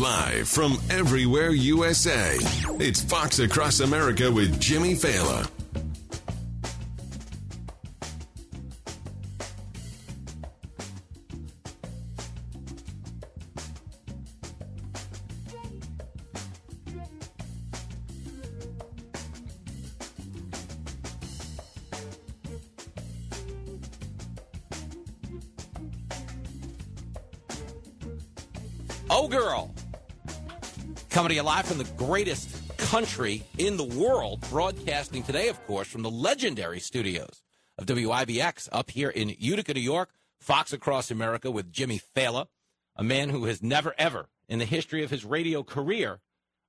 Live from everywhere USA, it's Fox Across America with Jimmy Failla. Coming to you live from the greatest country in the world, broadcasting today, of course, from the legendary studios of WIBX up here in Utica, New York. Fox Across America with Jimmy Failla, a man who has never, ever in the history of his radio career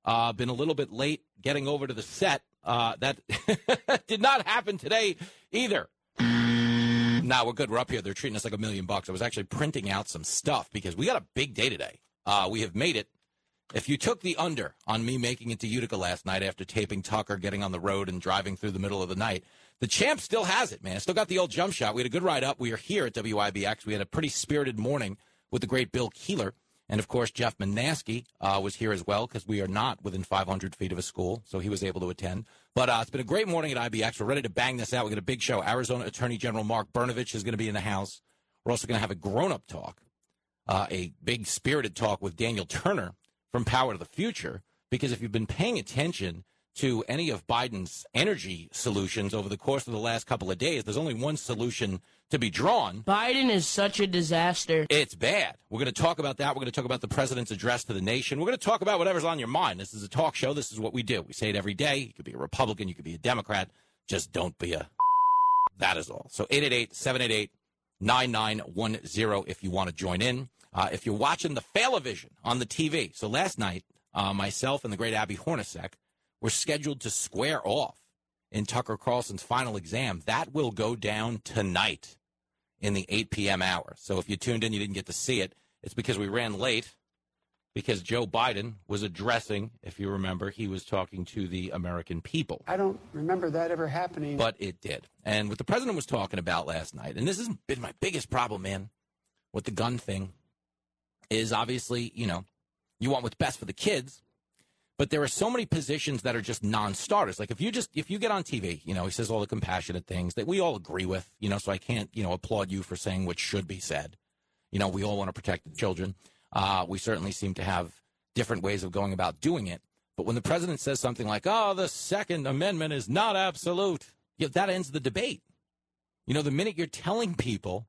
uh, been a little bit late getting over to the set. Uh, that did not happen today either. Now we're good. We're up here. They're treating us like a million bucks. I was actually printing out some stuff because we got a big day today. Uh, we have made it. If you took the under on me making it to Utica last night after taping Tucker, getting on the road and driving through the middle of the night, the champ still has it, man. Still got the old jump shot. We had a good ride up. We are here at WIBX. We had a pretty spirited morning with the great Bill Keeler. And of course, Jeff Manaski uh, was here as well because we are not within 500 feet of a school, so he was able to attend. But uh, it's been a great morning at IBX. We're ready to bang this out. We got a big show. Arizona Attorney General Mark Brnovich is going to be in the house. We're also going to have a grown-up talk, uh, a big spirited talk with Daniel Turner from Power to the Future. Because if you've been paying attention to any of Biden's energy solutions over the course of the last couple of days, there's only one solution to be drawn. Biden is such a disaster. It's bad. We're going to talk about that. We're going to talk about the president's address to the nation. We're going to talk about whatever's on your mind. This is a talk show. This is what we do. We say it every day. You could be a Republican. You could be a Democrat. Just don't be a. That is all. So 888 788 9910 if you want to join in. Uh, if you're watching the Failavision on the TV. So last night, uh, myself and the great Abby Hornacek were scheduled to square off in Tucker Carlson's final exam. That will go down tonight in the 8 p.m. hour. So if you tuned in, you didn't get to see it. It's because we ran late because Joe Biden was addressing, if you remember, he was talking to the American people. I don't remember that ever happening. But it did. And what the president was talking about last night, and this has been my biggest problem, man, with the gun thing, is obviously, you know, you want what's best for the kids, but there are so many positions that are just non-starters. Like if you just if you get on TV, you know, he says all the compassionate things that we all agree with, you know, so I can't, you know, applaud you for saying what should be said. You know, we all want to protect the children. Uh, we certainly seem to have different ways of going about doing it. But when the president says something like, "Oh, the Second Amendment is not absolute," that ends the debate. You know, the minute you're telling people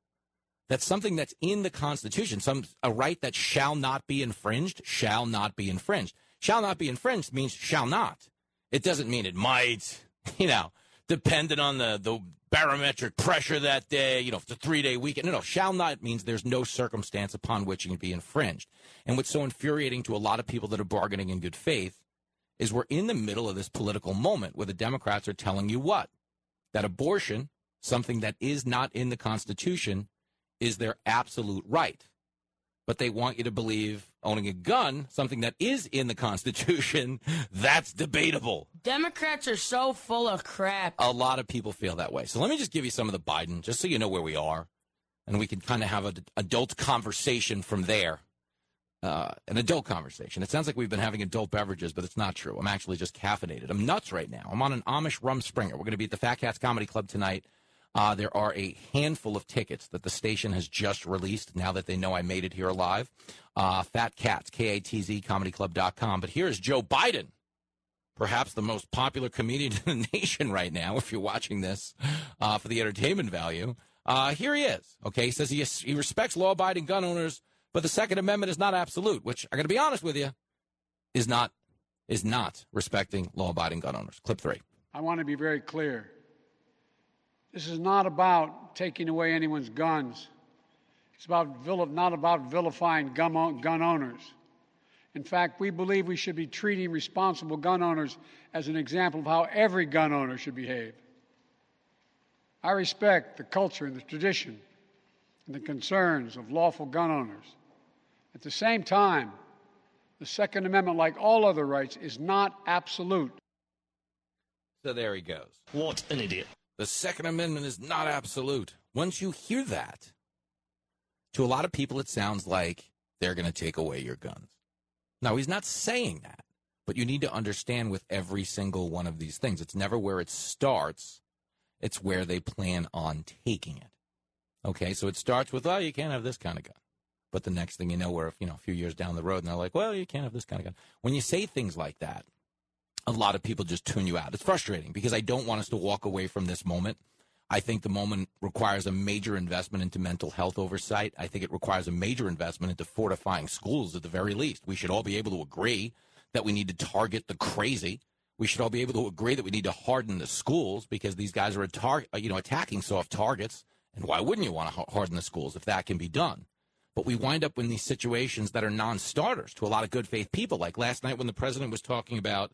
that something that's in the Constitution, some a right that shall not be infringed, shall not be infringed. Shall not be infringed means shall not. It doesn't mean it might. You know, dependent on the the barometric pressure that day. You know, a three day weekend. No, no. Shall not means there's no circumstance upon which it can be infringed. And what's so infuriating to a lot of people that are bargaining in good faith is we're in the middle of this political moment where the Democrats are telling you what that abortion, something that is not in the Constitution, is their absolute right. But they want you to believe owning a gun, something that is in the Constitution, that's debatable. Democrats are so full of crap. A lot of people feel that way. So let me just give you some of the Biden, just so you know where we are, and we can kind of have an adult conversation from there. Uh, an adult conversation. It sounds like we've been having adult beverages, but it's not true. I'm actually just caffeinated. I'm nuts right now. I'm on an Amish rumspringa. We're going to be at the Fat Katz Comedy Club tonight. Uh, there are a handful of tickets that the station has just released now that they know I made it here alive. Uh, Fat Katz, K-A-T-Z, comedyclub.com. But here's Joe Biden, perhaps the most popular comedian in the nation right now, if you're watching this uh, for the entertainment value. Uh, here he is. Okay, he says he, he respects law-abiding gun owners, but the Second Amendment is not absolute, which I got to be honest with you, is not is not respecting law-abiding gun owners. Clip three. I want to be very clear. This is not about taking away anyone's guns. It's about vil- not about vilifying gun, o- gun owners. In fact, we believe we should be treating responsible gun owners as an example of how every gun owner should behave. I respect the culture and the tradition and the concerns of lawful gun owners. At the same time, the Second Amendment, like all other rights, is not absolute. So there he goes. What an idiot. The Second Amendment is not absolute. Once you hear that, to a lot of people, it sounds like they're going to take away your guns. Now, he's not saying that, but you need to understand with every single one of these things, it's never where it starts, it's where they plan on taking it. Okay, so it starts with, well, you can't have this kind of gun. But the next thing you know, we're you know a few years down the road, and they're like, well, you can't have this kind of gun. When you say things like that, a lot of people just tune you out. It's frustrating because I don't want us to walk away from this moment. I think the moment requires a major investment into mental health oversight. I think it requires a major investment into fortifying schools at the very least. We should all be able to agree that we need to target the crazy. We should all be able to agree that we need to harden the schools because these guys are tar- uh, you know attacking soft targets. And why wouldn't you want to harden the schools if that can be done? But we wind up in these situations that are non-starters to a lot of good faith people. Like last night when the president was talking about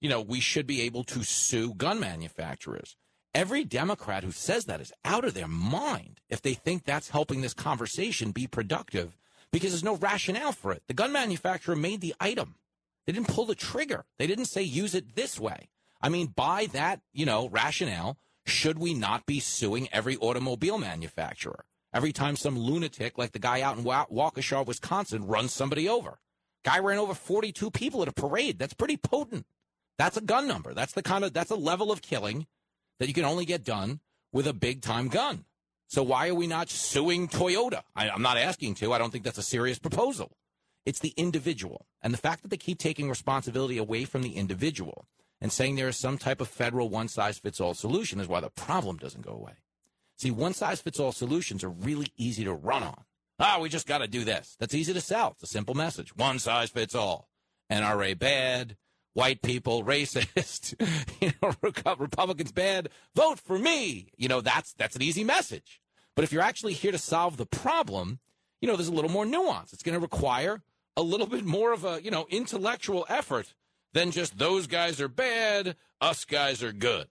you know, we should be able to sue gun manufacturers. Every Democrat who says that is out of their mind if they think that's helping this conversation be productive because there's no rationale for it. The gun manufacturer made the item. They didn't pull the trigger. They didn't say use it this way. I mean, by that, you know, rationale, should we not be suing every automobile manufacturer? Every time some lunatic like the guy out in Waukesha, Wisconsin runs somebody over. Guy ran over 42 people at a parade. That's pretty potent. That's a gun number. That's the kind of that's a level of killing that you can only get done with a big time gun. So why are we not suing Toyota? I, I'm not asking to. I don't think that's a serious proposal. It's the individual. And the fact that they keep taking responsibility away from the individual and saying there is some type of federal one size fits all solution is why the problem doesn't go away. See, one size fits all solutions are really easy to run on. Ah, we just got to do this. That's easy to sell. It's a simple message. One size fits all. NRA bad white people racist, you know, Republicans bad, vote for me. You know, that's that's an easy message. But if you're actually here to solve the problem, you know, there's a little more nuance. It's going to require a little bit more of a, you know, intellectual effort than just those guys are bad, us guys are good.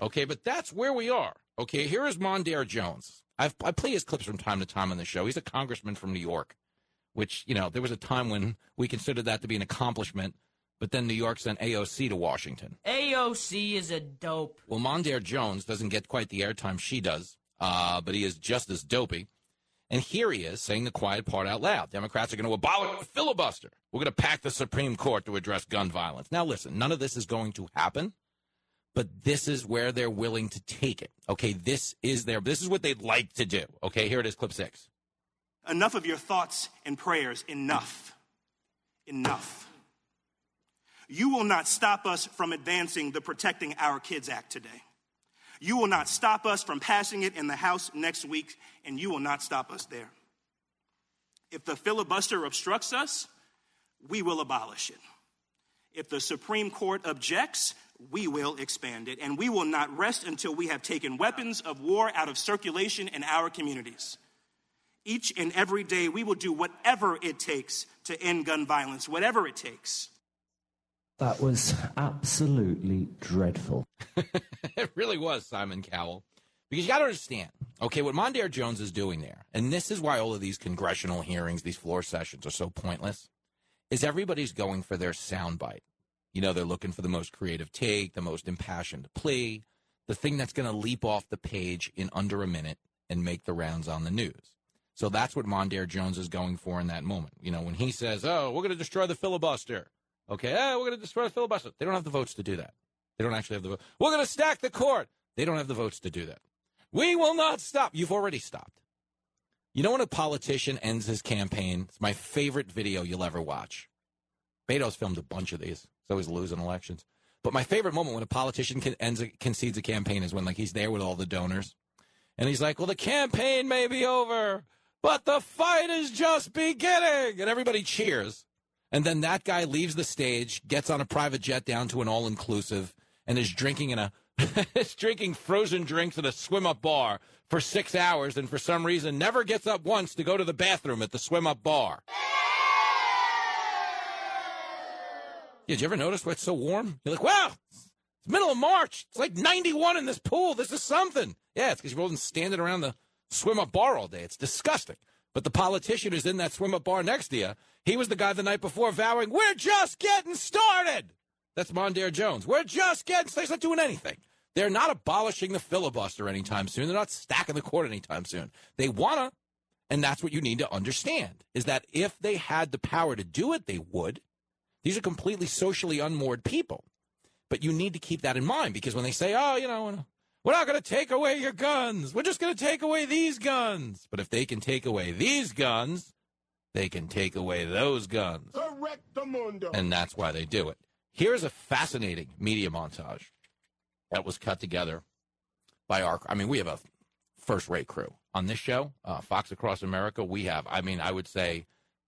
Okay, but that's where we are. Okay, here is Mondaire Jones. I've, I play his clips from time to time on the show. He's a congressman from New York, which, you know, there was a time when we considered that to be an accomplishment but then New York sent AOC to Washington. AOC is a dope. Well, Mondaire Jones doesn't get quite the airtime she does, uh, but he is just as dopey. And here he is saying the quiet part out loud. Democrats are going to abolish the filibuster. We're going to pack the Supreme Court to address gun violence. Now, listen, none of this is going to happen, but this is where they're willing to take it. Okay, this is their, this is what they'd like to do. Okay, here it is, clip six. Enough of your thoughts and prayers. Enough. Enough. You will not stop us from advancing the Protecting Our Kids Act today. You will not stop us from passing it in the House next week, and you will not stop us there. If the filibuster obstructs us, we will abolish it. If the Supreme Court objects, we will expand it. And we will not rest until we have taken weapons of war out of circulation in our communities. Each and every day, we will do whatever it takes to end gun violence, whatever it takes. That was absolutely dreadful. it really was, Simon Cowell. Because you got to understand, okay, what Mondaire Jones is doing there, and this is why all of these congressional hearings, these floor sessions are so pointless, is everybody's going for their soundbite. You know, they're looking for the most creative take, the most impassioned plea, the thing that's going to leap off the page in under a minute and make the rounds on the news. So that's what Mondaire Jones is going for in that moment. You know, when he says, oh, we're going to destroy the filibuster. Okay, eh, we're going to destroy the filibuster. They don't have the votes to do that. They don't actually have the vote. We're going to stack the court. They don't have the votes to do that. We will not stop. You've already stopped. You know when a politician ends his campaign? It's my favorite video you'll ever watch. Beto's filmed a bunch of these. He's always losing elections. But my favorite moment when a politician can, ends a, concedes a campaign is when like he's there with all the donors, and he's like, "Well, the campaign may be over, but the fight is just beginning," and everybody cheers. And then that guy leaves the stage, gets on a private jet down to an all-inclusive, and is drinking in a is drinking frozen drinks at a swim-up bar for six hours, and for some reason never gets up once to go to the bathroom at the swim-up bar. Yeah, did you ever notice why it's so warm? You're like, wow, it's middle of March. It's like 91 in this pool. This is something. Yeah, it's because you've all standing around the swim up bar all day. It's disgusting. But the politician who's in that swim up bar next to you, he was the guy the night before vowing, we're just getting started. That's Mondaire Jones. We're just getting started. He's not doing anything. They're not abolishing the filibuster anytime soon. They're not stacking the court anytime soon. They want to. And that's what you need to understand is that if they had the power to do it, they would. These are completely socially unmoored people. But you need to keep that in mind because when they say, oh, you know, we're not going to take away your guns, we're just going to take away these guns. But if they can take away these guns, they can take away those guns. And that's why they do it. Here's a fascinating media montage that was cut together by our, I mean, we have a first rate crew on this show, uh, Fox Across America. We have, I mean, I would say,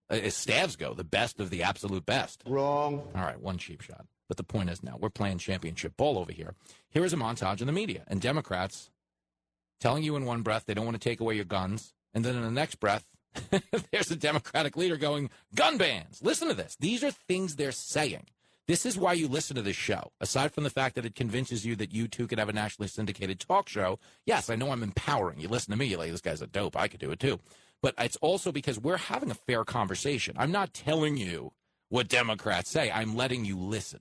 as stabs go, the best of the absolute best. Wrong. All right, one cheap shot. But the point is now we're playing championship ball over here. Here is a montage in the media and Democrats telling you in one breath they don't want to take away your guns, and then in the next breath, there's a Democratic leader going gun bans. Listen to this. These are things they're saying. This is why you listen to this show. Aside from the fact that it convinces you that you too could have a nationally syndicated talk show, yes, I know I'm empowering. You listen to me, you're like, this guy's a dope. I could do it too. But it's also because we're having a fair conversation. I'm not telling you what Democrats say, I'm letting you listen.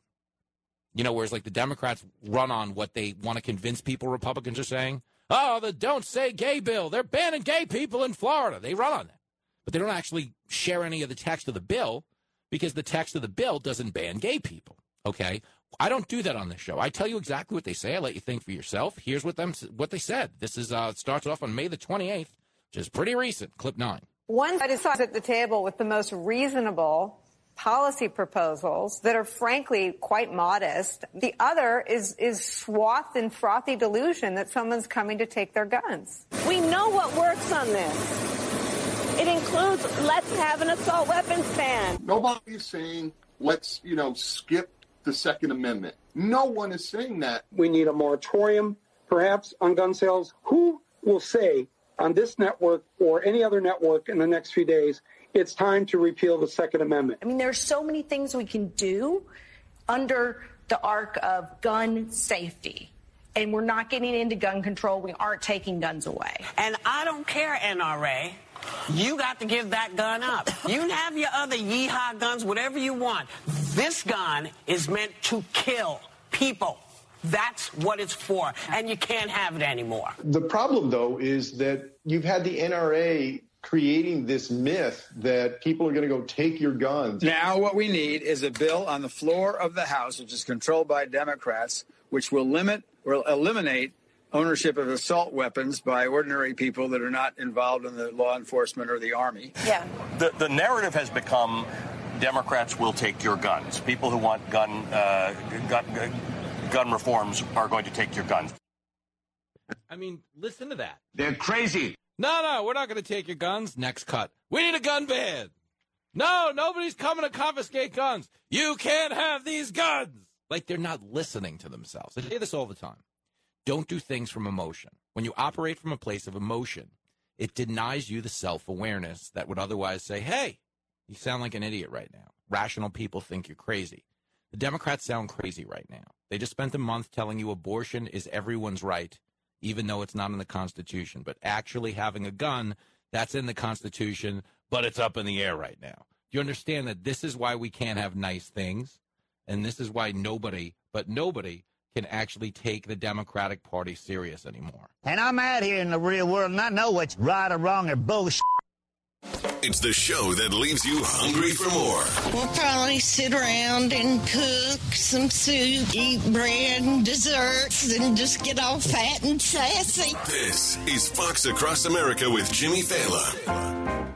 You know, whereas like the Democrats run on what they want to convince people Republicans are saying. Oh, the don't say gay bill. They're banning gay people in Florida. They run on that. But they don't actually share any of the text of the bill because the text of the bill doesn't ban gay people. Okay? I don't do that on this show. I tell you exactly what they say. I let you think for yourself. Here's what them what they said. This is uh starts off on May the 28th, which is pretty recent. Clip 9. One side is at the table with the most reasonable policy proposals that are frankly quite modest. The other is, is swathed in frothy delusion that someone's coming to take their guns. We know what works on this. It includes let's have an assault weapons ban. Nobody's saying let's, you know, skip the Second Amendment. No one is saying that. We need a moratorium, perhaps, on gun sales. Who will say on this network or any other network in the next few days it's time to repeal the Second Amendment. I mean, there are so many things we can do under the arc of gun safety. And we're not getting into gun control. We aren't taking guns away. And I don't care, NRA. You got to give that gun up. You can have your other yeehaw guns, whatever you want. This gun is meant to kill people. That's what it's for. And you can't have it anymore. The problem, though, is that you've had the NRA creating this myth that people are going to go take your guns. Now, what we need is a bill on the floor of the House, which is controlled by Democrats, which will limit or eliminate ownership of assault weapons by ordinary people that are not involved in the law enforcement or the army. Yeah. The, the narrative has become Democrats will take your guns. People who want gun, uh, gun, gun reforms are going to take your guns. I mean, listen to that. They're crazy. No, no, we're not going to take your guns. Next cut. We need a gun ban. No, nobody's coming to confiscate guns. You can't have these guns. Like they're not listening to themselves. I say this all the time. Don't do things from emotion. When you operate from a place of emotion, it denies you the self awareness that would otherwise say, hey, you sound like an idiot right now. Rational people think you're crazy. The Democrats sound crazy right now. They just spent a month telling you abortion is everyone's right even though it's not in the Constitution. But actually having a gun, that's in the Constitution, but it's up in the air right now. Do you understand that this is why we can't have nice things? And this is why nobody, but nobody, can actually take the Democratic Party serious anymore. And I'm out here in the real world and I know what's right or wrong or bullshit. It's the show that leaves you hungry for more. We'll probably sit around and cook some soup, eat bread and desserts, and just get all fat and sassy. This is Fox Across America with Jimmy Failla.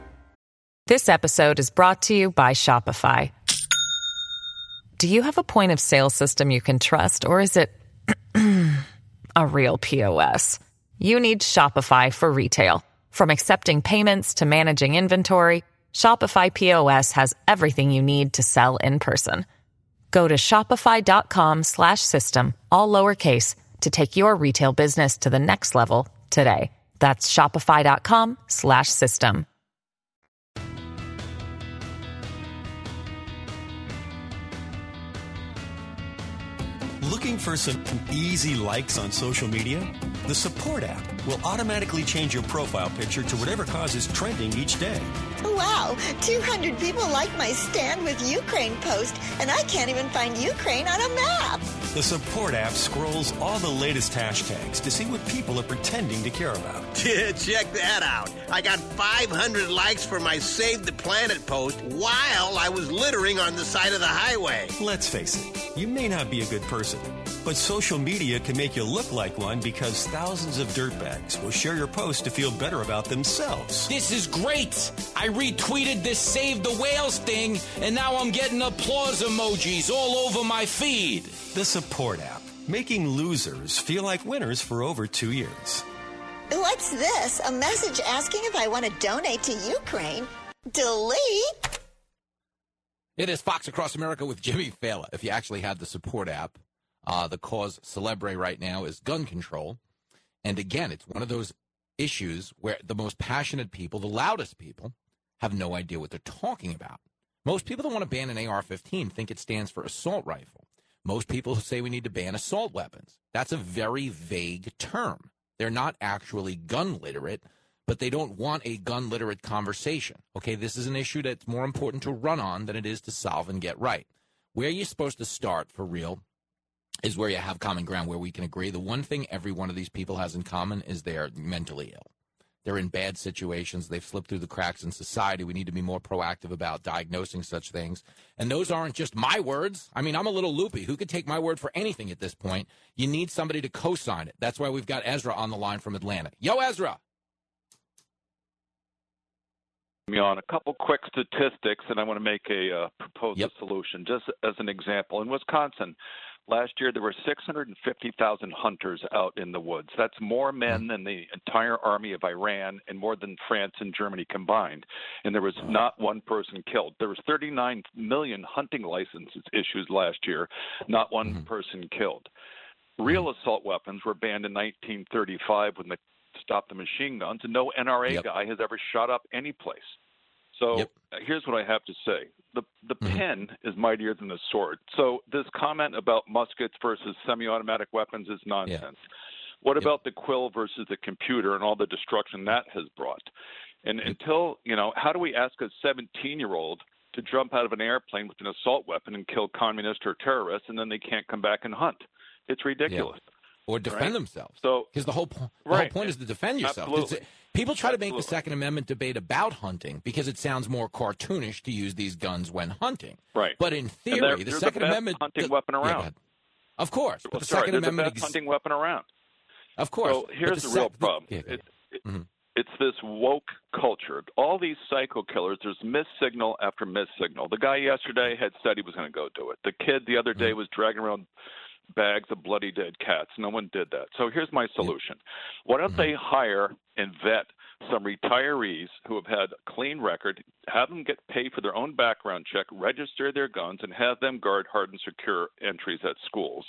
This episode is brought to you by Shopify. Do you have a point of sale system you can trust, or is it a real POS? You need Shopify for retail. From accepting payments to managing inventory, Shopify POS has everything you need to sell in person. Go to shopify.com slash system, all lowercase, to take your retail business to the next level today. That's shopify.com slash system. Looking for some easy likes on social media? The Support app will automatically change your profile picture to whatever cause is trending each day. Wow, 200 people like my Stand with Ukraine post, and I can't even find Ukraine on a map. The Support app scrolls all the latest hashtags to see what people are pretending to care about. Yeah, check that out. I got 500 likes for my Save the Planet post while I was littering on the side of the highway. Let's face it, you may not be a good person, but social media can make you look like one because thousands of dirtbags will share your post to feel better about themselves. This is great. I retweeted this Save the Whales thing, and now I'm getting applause emojis all over my feed. The Support app, making losers feel like winners for over two years. What's this? A message asking if I want to donate to Ukraine? Delete? It is Fox Across America with Jimmy Failla. If you actually have the support app, uh, the cause celebre right now is gun control. And again, it's one of those issues where the most passionate people, the loudest people, have no idea what they're talking about. Most people that want to ban an AR 15 think it stands for assault rifle. Most people say we need to ban assault weapons. That's a very vague term. They're not actually gun literate, but they don't want a gun literate conversation. Okay, this is an issue that's more important to run on than it is to solve and get right. Where are you're supposed to start for real is where you have common ground, where we can agree. The one thing every one of these people has in common is they're mentally ill. They're in bad situations. They've slipped through the cracks in society. We need to be more proactive about diagnosing such things. And those aren't just my words. I mean, I'm a little loopy. Who could take my word for anything at this point? You need somebody to co sign it. That's why we've got Ezra on the line from Atlanta. Yo, Ezra. me on a couple quick statistics, and I want to make a uh, proposed yep. solution. Just as an example, in Wisconsin, last year there were 650,000 hunters out in the woods. That's more men mm-hmm. than the entire army of Iran and more than France and Germany combined. And there was not one person killed. There was 39 million hunting licenses issued last year, not one mm-hmm. person killed. Real mm-hmm. assault weapons were banned in 1935 when they stopped the machine guns, and no NRA yep. guy has ever shot up any place. So yep. Uh, here's what I have to say: the the mm-hmm. pen is mightier than the sword. So this comment about muskets versus semi-automatic weapons is nonsense. Yeah. What yep. about the quill versus the computer and all the destruction that has brought? And until you know, how do we ask a 17-year-old to jump out of an airplane with an assault weapon and kill communists or terrorists, and then they can't come back and hunt? It's ridiculous or defend right? themselves. So because the whole the right. whole point is to defend yourself. Absolutely. People try Absolutely. to make the Second Amendment debate about hunting because it sounds more cartoonish to use these guns when hunting. Right. But in theory, they're, the they're Second the Amendment hunting weapon around. Yeah, of course, well, the sorry, Second Amendment the best hunting weapon around. Of course. So here's the, the, real problem. Yeah, it, it, mm-hmm. It's this woke culture. All these psycho killers, there's miss signal after miss signal. The guy yesterday had said he was going to go do it. The kid the other day mm-hmm. was dragging around bags of bloody dead cats. No one did that. So here's my solution. Why don't mm-hmm. they hire and vet some retirees who have had a clean record, have them get paid for their own background check, register their guns, and have them guard hard and secure entries at schools.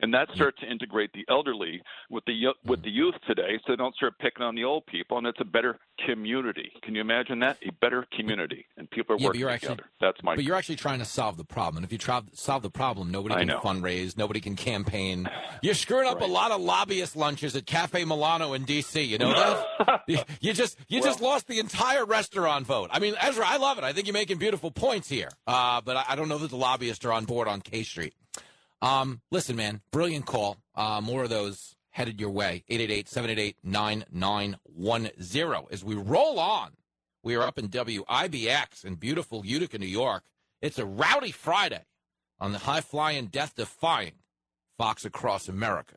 And that starts to integrate the elderly with the with the youth today, so they don't start picking on the old people, and it's a better community. Can you imagine that? A better community, and people are yeah, working together. Actually, That's my. But you're actually trying to solve the problem. And if you try, solve the problem, nobody can fundraise, nobody can campaign. You're screwing up right. a lot of lobbyist lunches at Cafe Milano in D.C. You know that? you, you just you well, just lost the entire restaurant vote. I mean, Ezra, I love it. I think you're making beautiful points here. Uh, but I, I, don't know that the lobbyists are on board on K Street. Um, listen, man, brilliant call. Uh, more of those headed your way. 888-788-9910 as we roll on We are up in WIBX in beautiful Utica, New York. It's a rowdy Friday on the high flying, death defying Fox Across America.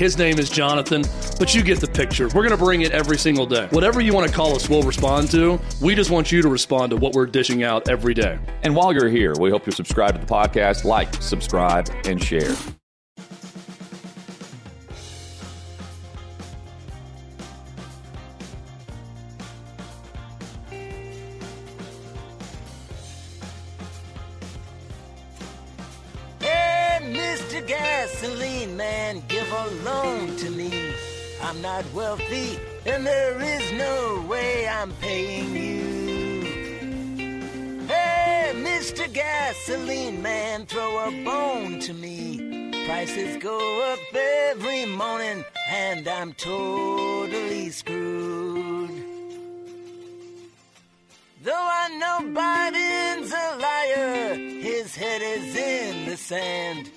His name is Jonathan, but you get the picture. We're going to bring it every single day. Whatever you want to call us, we'll respond to. We just want you to respond to what we're dishing out every day. And while you're here, we hope you subscribe to the podcast, like, subscribe, and share. Mr. Gasoline Man, give a loan to me. I'm not wealthy, and there is no way I'm paying you. Hey, Mr. Gasoline Man, throw a bone to me. Prices go up every morning, and I'm totally screwed. Though I know Biden's a liar, his head is in the sand.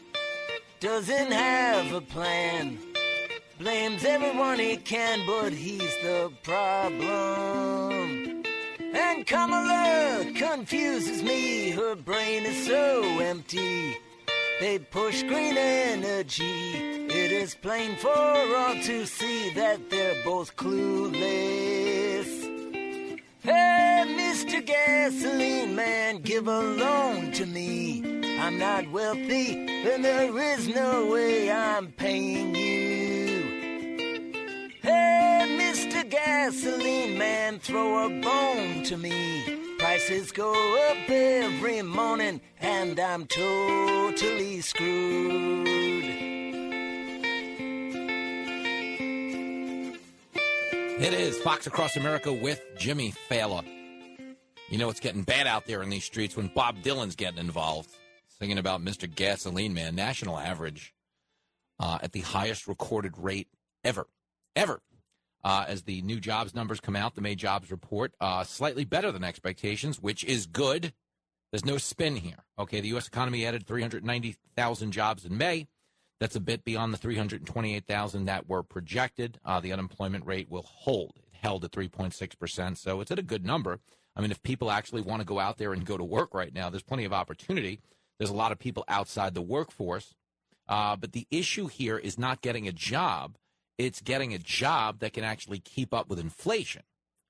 Doesn't have a plan. Blames everyone he can, but he's the problem. And Kamala confuses me, her brain is so empty. They push green energy. It is plain for all to see that they're both clueless. Hey, Mr. Gasoline Man, give a loan to me. I'm not wealthy, and there is no way I'm paying you. Hey, Mr. Gasoline Man, throw a bone to me. Prices go up every morning, and I'm totally screwed. It is Fox Across America with Jimmy Failla. You know it's getting bad out there in these streets when Bob Dylan's getting involved, singing about Mr. Gasoline Man, national average uh, at the highest recorded rate ever, ever. Uh, as the new jobs numbers come out, the May jobs report, uh, slightly better than expectations, which is good. There's no spin here. Okay, the U.S. economy added 390,000 jobs in May. That's a bit beyond the 328,000 that were projected. Uh, the unemployment rate will hold. It held at 3.6%, so it's at a good number. I mean, if people actually want to go out there and go to work right now, there's plenty of opportunity. There's a lot of people outside the workforce. Uh, but the issue here is not getting a job, it's getting a job that can actually keep up with inflation.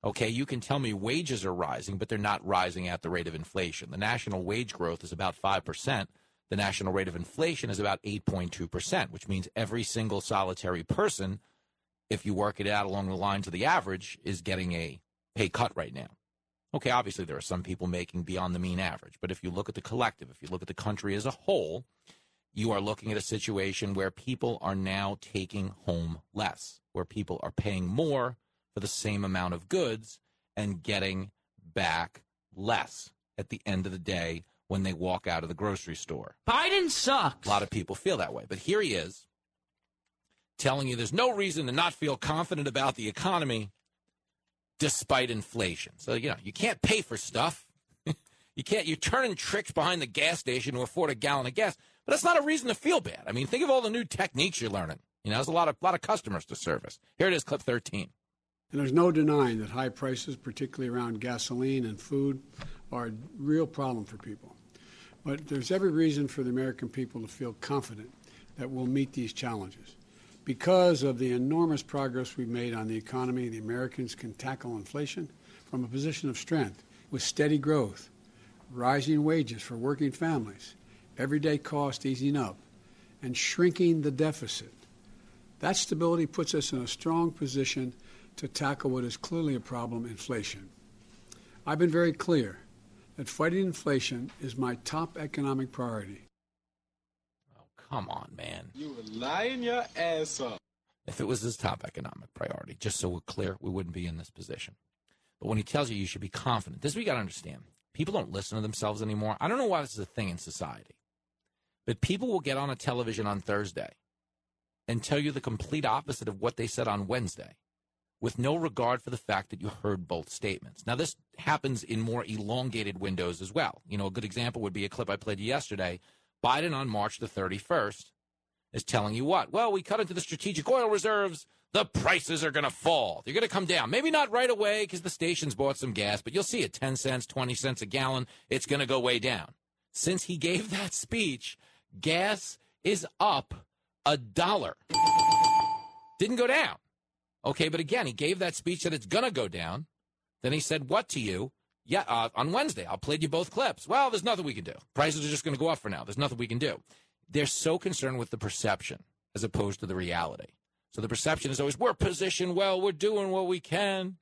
Okay, you can tell me wages are rising, but they're not rising at the rate of inflation. The national wage growth is about 5%. The national rate of inflation is about 8.2%, which means every single solitary person, if you work it out along the lines of the average, is getting a pay cut right now. Okay, obviously there are some people making beyond the mean average, but if you look at the collective, if you look at the country as a whole, you are looking at a situation where people are now taking home less, where people are paying more for the same amount of goods and getting back less at the end of the day when they walk out of the grocery store. Biden sucks. A lot of people feel that way. But here he is telling you there's no reason to not feel confident about the economy despite inflation. So, you know, you can't pay for stuff. you can't, you're turning tricks behind the gas station to afford a gallon of gas. But that's not a reason to feel bad. I mean, think of all the new techniques you're learning. You know, there's a lot of, lot of customers to service. Here it is, clip 13. And there's no denying that high prices, particularly around gasoline and food, are a real problem for people. But there's every reason for the American people to feel confident that we'll meet these challenges. Because of the enormous progress we've made on the economy, the Americans can tackle inflation from a position of strength with steady growth, rising wages for working families, everyday cost easing up, and shrinking the deficit. That stability puts us in a strong position to tackle what is clearly a problem inflation. I've been very clear that fighting inflation is my top economic priority. Come on, man. You were lying your ass off. If it was his top economic priority, just so we're clear, we wouldn't be in this position. But when he tells you you should be confident, this you got to understand. People don't listen to themselves anymore. I don't know why this is a thing in society, but people will get on a television on Thursday and tell you the complete opposite of what they said on Wednesday, with no regard for the fact that you heard both statements. Now, this happens in more elongated windows as well. You know, a good example would be a clip I played yesterday. Biden on March the 31st is telling you what? Well, we cut into the strategic oil reserves. The prices are going to fall. They're going to come down. Maybe not right away because the station's bought some gas, but you'll see it 10 cents, 20 cents a gallon. It's going to go way down. Since he gave that speech, gas is up a dollar. Didn't go down. Okay, but again, he gave that speech that it's going to go down. Then he said, What to you? Yeah, uh, on Wednesday, I'll play you both clips. Well, there's nothing we can do. Prices are just going to go up for now. There's nothing we can do. They're so concerned with the perception as opposed to the reality. So the perception is always, we're positioned well, we're doing what we can,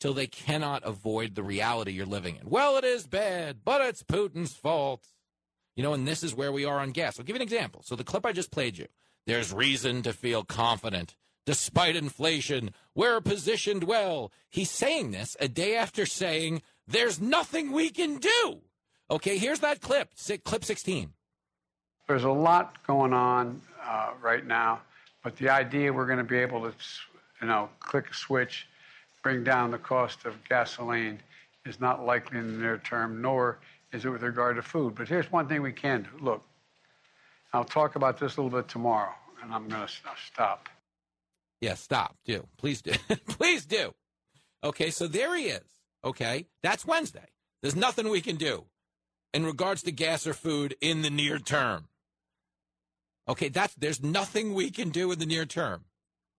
till they cannot avoid the reality you're living in. Well, it is bad, but it's Putin's fault. You know, and this is where we are on gas. I'll give you an example. So the clip I just played you, there's reason to feel confident. Despite inflation, we're positioned well. He's saying this a day after saying, there's nothing we can do. Okay, here's that clip, clip 16. There's a lot going on uh, right now, but the idea we're going to be able to, you know, click a switch, bring down the cost of gasoline is not likely in the near term, nor is it with regard to food. But here's one thing we can do. Look, I'll talk about this a little bit tomorrow, and I'm going to stop. Yeah, stop. Do. Please do. Please do. Okay, so there he is. Okay, that's Wednesday. There's nothing we can do in regards to gas or food in the near term. Okay, that's there's nothing we can do in the near term.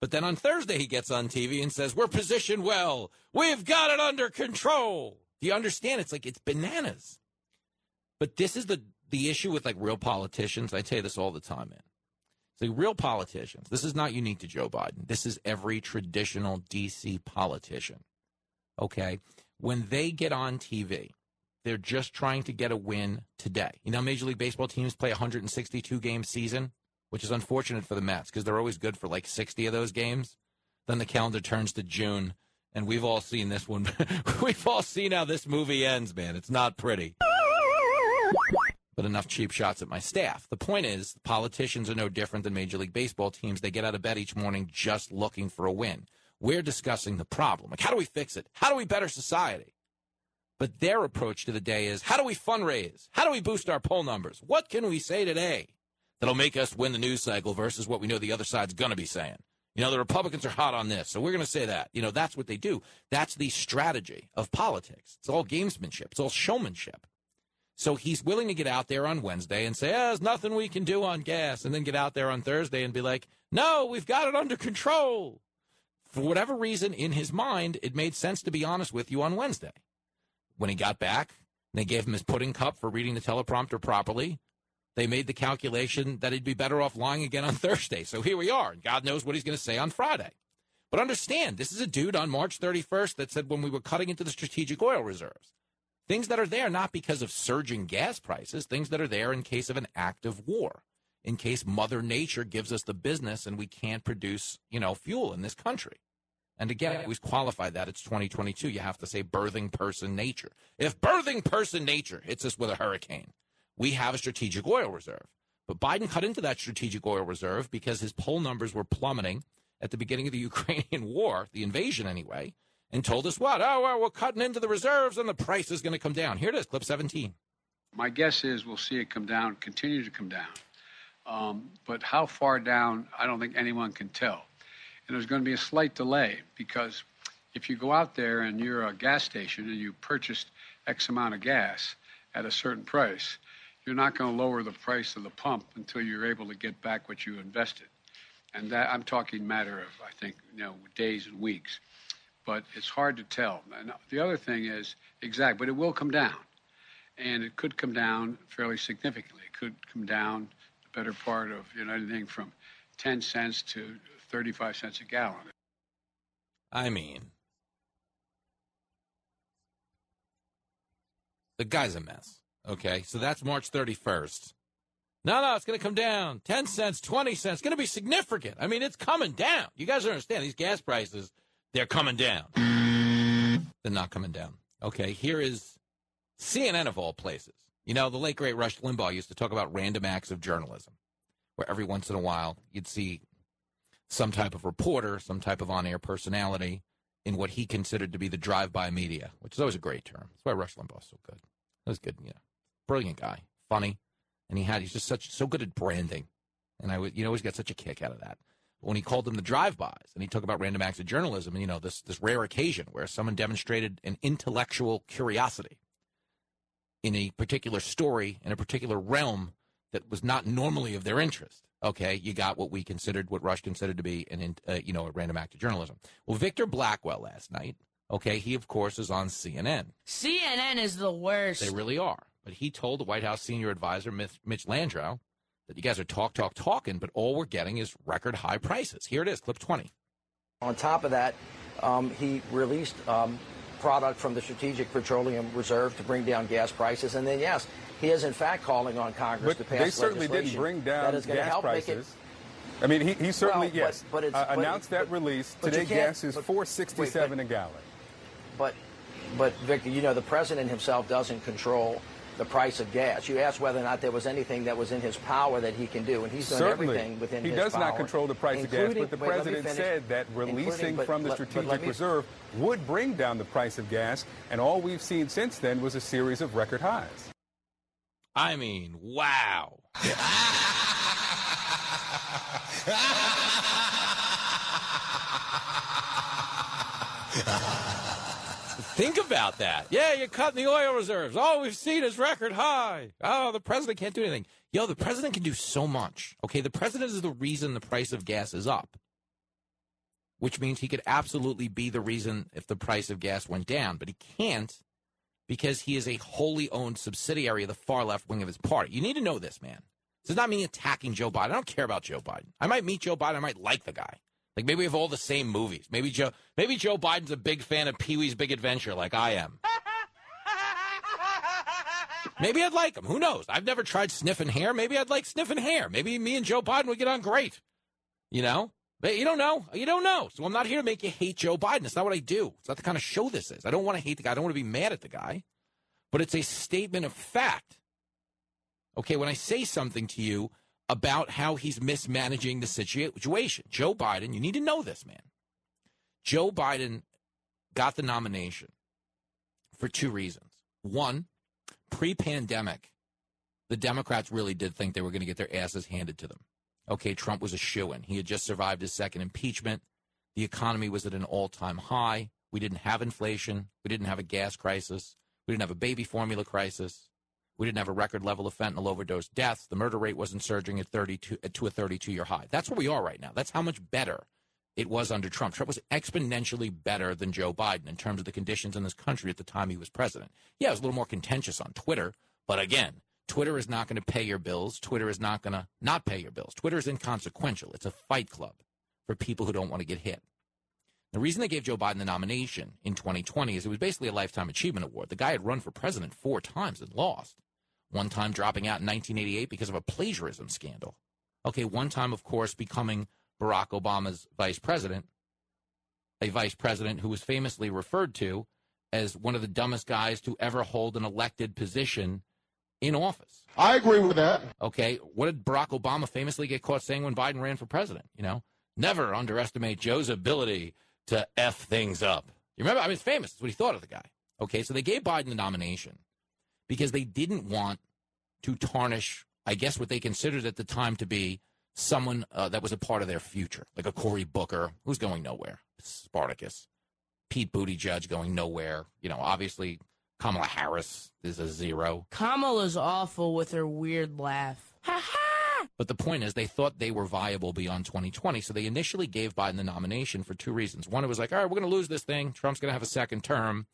But then on Thursday he gets on TV and says, "We're positioned well. We've got it under control." Do you understand? It's like it's bananas. But this is the the issue with like real politicians. I tell you this all the time, man. So real politicians. This is not unique to Joe Biden. This is every traditional DC politician. Okay, when they get on TV, they're just trying to get a win today. You know, Major League Baseball teams play 162 game season, which is unfortunate for the Mets because they're always good for like 60 of those games. Then the calendar turns to June, and we've all seen this one. we've all seen how this movie ends, man. It's not pretty. But enough cheap shots at my staff. The point is, politicians are no different than Major League Baseball teams. They get out of bed each morning just looking for a win. We're discussing the problem. Like, how do we fix it? How do we better society? But their approach to the day is how do we fundraise? How do we boost our poll numbers? What can we say today that'll make us win the news cycle versus what we know the other side's going to be saying? You know, the Republicans are hot on this, so we're going to say that. You know, that's what they do. That's the strategy of politics. It's all gamesmanship, it's all showmanship. So he's willing to get out there on Wednesday and say, oh, there's nothing we can do on gas, and then get out there on Thursday and be like, no, we've got it under control for whatever reason, in his mind, it made sense to be honest with you on Wednesday. When he got back, they gave him his pudding cup for reading the teleprompter properly. They made the calculation that he'd be better off lying again on Thursday. So here we are, and God knows what he's going to say on Friday. But understand, this is a dude on March 31st that said when we were cutting into the strategic oil reserves, things that are there not because of surging gas prices, things that are there in case of an active war in case Mother Nature gives us the business and we can't produce, you know, fuel in this country. And again, I always qualify that it's 2022. You have to say birthing person nature. If birthing person nature hits us with a hurricane, we have a strategic oil reserve. But Biden cut into that strategic oil reserve because his poll numbers were plummeting at the beginning of the Ukrainian war, the invasion anyway, and told us what? Oh, well, we're cutting into the reserves and the price is going to come down. Here it is, clip 17. My guess is we'll see it come down, continue to come down. Um, but how far down, I don't think anyone can tell. And there's going to be a slight delay because if you go out there and you're a gas station and you purchased X amount of gas at a certain price, you're not going to lower the price of the pump until you're able to get back what you invested. And that I'm talking matter of, I think, you know, days and weeks. But it's hard to tell. And the other thing is exact, but it will come down. And it could come down fairly significantly. It could come down better part of you know anything from 10 cents to 35 cents a gallon. I mean, the guy's a mess. Okay, so that's March 31st. No, no, it's going to come down 10 cents, 20 cents. It's going to be significant. I mean, it's coming down. You guys understand these gas prices, they're coming down. They're not coming down. Okay, here is CNN of all places. You know, the late great Rush Limbaugh used to talk about random acts of journalism, where every once in a while you'd see some type of reporter, some type of on air personality in what he considered to be the drive-by media, which is always a great term. That's why Rush Limbaugh's so good. That was good, you know, brilliant guy, funny, and he had he's just such so good at branding, and I would you know always got such a kick out of that. But when he called them the drive-bys, and he talked about random acts of journalism, and you know this this rare occasion where someone demonstrated an intellectual curiosity in a particular story in a particular realm that was not normally of their interest. Okay, you got what we considered, what Rush considered to be an, uh, you know, a random act of journalism. Well, Victor Blackwell last night. Okay, he of course is on CNN. CNN is the worst. They really are. But he told the White House senior advisor Mitch, Mitch Landrieu that you guys are talk, talk, talking, but all we're getting is record high prices. Here it is, clip twenty. On top of that, um, he released um, product from the Strategic Petroleum Reserve to bring down gas prices, and then yes, he is in fact calling on Congress but to pass they certainly legislation didn't bring down that is going to gas help prices. make it. I mean, he, he certainly Well, yes but- but it's- uh, but- announced that but- release today. Gas is four sixty seven a gallon. But, but Victor, you know the president himself doesn't control the price of gas. You asked whether or not there was anything that was in his power that he can do, and he's doing Certainly, everything within he his does not control the price of gas, including- but the wait, president said that releasing but- from the but- but strategic me- reserve would bring down the price of gas, and all we've seen since then was a series of record highs. I mean, wow. Think about that. Yeah, you're cutting the oil reserves. All we've seen is record high. Oh, the president can't do anything. Yo, the president can do so much. Okay, the president is the reason the price of gas is up, which means he could absolutely be the reason if the price of gas went down, but he can't because he is a wholly owned subsidiary of the far left wing of his party. You need to know this, man. This is not me attacking Joe Biden. I don't care about Joe Biden. I might meet Joe Biden. I might like the guy. Like maybe we have all the same movies. Maybe Joe. Maybe Joe Biden's a big fan of Pee Wee's Big Adventure, like I am. Maybe I'd like him. Who knows? I've never tried sniffing hair. Maybe I'd like sniffing hair. Maybe me and Joe Biden would get on great. You know? But you don't know. You don't know. So I'm not here to make you hate Joe Biden. It's not what I do. It's not the kind of show this is. I don't want to hate the guy. I don't want to be mad at the guy. But it's a statement of fact. Okay, when I say something to you about how he's mismanaging the situation, Joe Biden, you need to know this, man. Joe Biden got the nomination for two reasons. One, pre pandemic, the Democrats really did think they were going to get their asses handed to them. Okay, Trump was a shoo in. He had just survived his second impeachment. The economy was at an all time high. We didn't have inflation. We didn't have a gas crisis. We didn't have a baby formula crisis. We didn't have a record level of fentanyl overdose deaths. The murder rate wasn't surging at 32 uh, to a 32 year high. That's where we are right now. That's how much better it was under Trump. Trump was exponentially better than Joe Biden in terms of the conditions in this country at the time he was president. Yeah, it was a little more contentious on Twitter, but again, Twitter is not going to pay your bills. Twitter is not going to not pay your bills. Twitter is inconsequential. It's a fight club for people who don't want to get hit. The reason they gave Joe Biden the nomination in 2020 is it was basically a lifetime achievement award. The guy had run for president four times and lost. One time dropping out in 1988 because of a plagiarism scandal. Okay, one time, of course, becoming Barack Obama's vice president, a vice president who was famously referred to as one of the dumbest guys to ever hold an elected position in office. I agree with that. Okay, what did Barack Obama famously get caught saying when Biden ran for president? You know, never underestimate Joe's ability to F things up. You remember? I mean, it's famous. It's what he thought of the guy. Okay, so they gave Biden the nomination because they didn't want to tarnish, I guess, what they considered at the time to be someone uh, that was a part of their future, like a Cory Booker, who's going nowhere, Spartacus, Pete Buttigieg going nowhere. You know, obviously Kamala Harris is a zero. Kamala's awful with her weird laugh. But the point is, they thought they were viable beyond 2020. So they initially gave Biden the nomination for two reasons. One, it was like, all right, we're going to lose this thing. Trump's going to have a second term.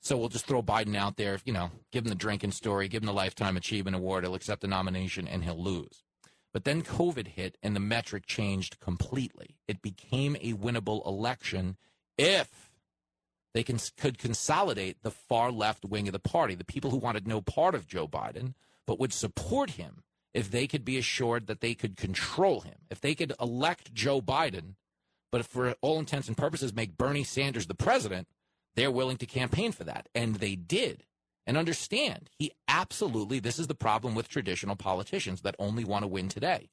So we'll just throw Biden out there, you know, give him the drinking story, give him the Lifetime Achievement Award. He'll accept the nomination and he'll lose. But then COVID hit and the metric changed completely. It became a winnable election if they can, could consolidate the far left wing of the party, the people who wanted no part of Joe Biden, but would support him if they could be assured that they could control him, if they could elect Joe Biden, but if for all intents and purposes make Bernie Sanders the president, they're willing to campaign for that. And they did. And understand, he absolutely, this is the problem with traditional politicians that only want to win today.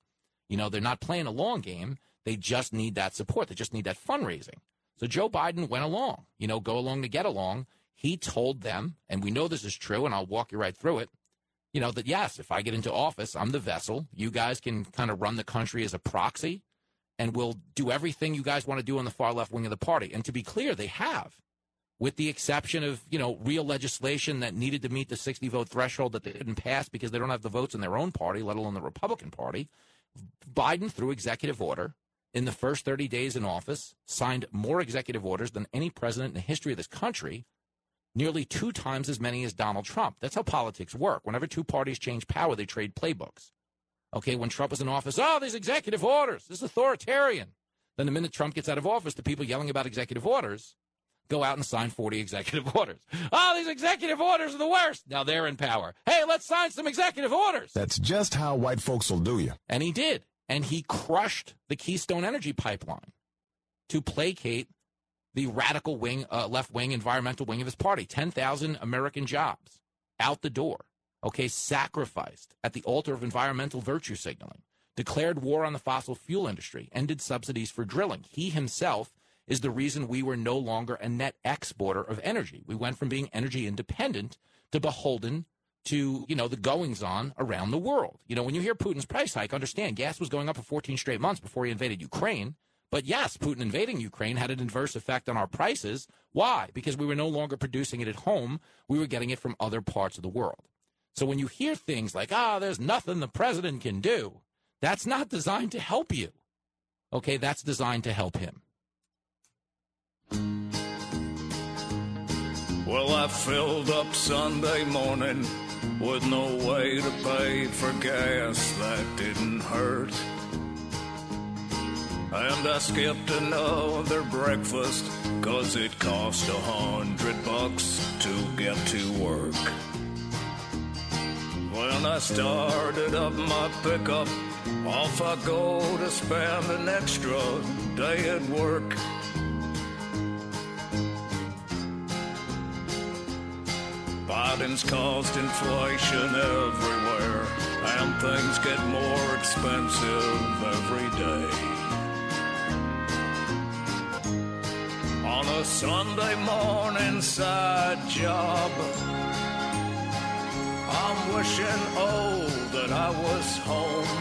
You know, they're not playing a long game. They just need that support. They just need that fundraising. So Joe Biden went along, you know, go along to get along. He told them, and we know this is true, and I'll walk you right through it, you know, that yes, if I get into office, I'm the vessel. You guys can kind of run the country as a proxy, and we'll do everything you guys want to do on the far left wing of the party. And to be clear, they have, with the exception of, you know, real legislation that needed to meet the 60 vote threshold that they didn't pass because they don't have the votes in their own party, let alone the Republican Party. Biden, through executive order, in the first 30 days in office, signed more executive orders than any president in the history of this country, nearly two times as many as Donald Trump. That's how politics work. Whenever two parties change power, they trade playbooks. Okay, when Trump was in office, oh, these executive orders, this is authoritarian. Then the minute Trump gets out of office, the people yelling about executive orders go out and sign 40 executive orders. Oh, these executive orders are the worst. Now they're in power. Hey, let's sign some executive orders. That's just how white folks will do you. And he did. And he crushed the Keystone Energy Pipeline to placate the radical wing, uh, left wing, environmental wing of his party. 10,000 American jobs out the door. Okay, sacrificed at the altar of environmental virtue signaling, declared war on the fossil fuel industry, ended subsidies for drilling. He himself is the reason we were no longer a net exporter of energy. We went from being energy independent to beholden to, you know, the goings on around the world. You know, when you hear Putin's price hike, understand gas was going up for 14 straight months before he invaded Ukraine. But yes, Putin invading Ukraine had an adverse effect on our prices. Why? Because we were no longer producing it at home. We were getting it from other parts of the world. So when you hear things like, ah, oh, there's nothing the president can do, that's not designed to help you. Okay, that's designed to help him. Well, I filled up Sunday morning with no way to pay for gas that didn't hurt. And I skipped another breakfast cause it cost a hundred bucks to get to work. When I started up my pickup, off I go to spend an extra day at work. Biden's caused inflation everywhere, and things get more expensive every day. On a Sunday morning side job, I'm wishing, oh, that I was home.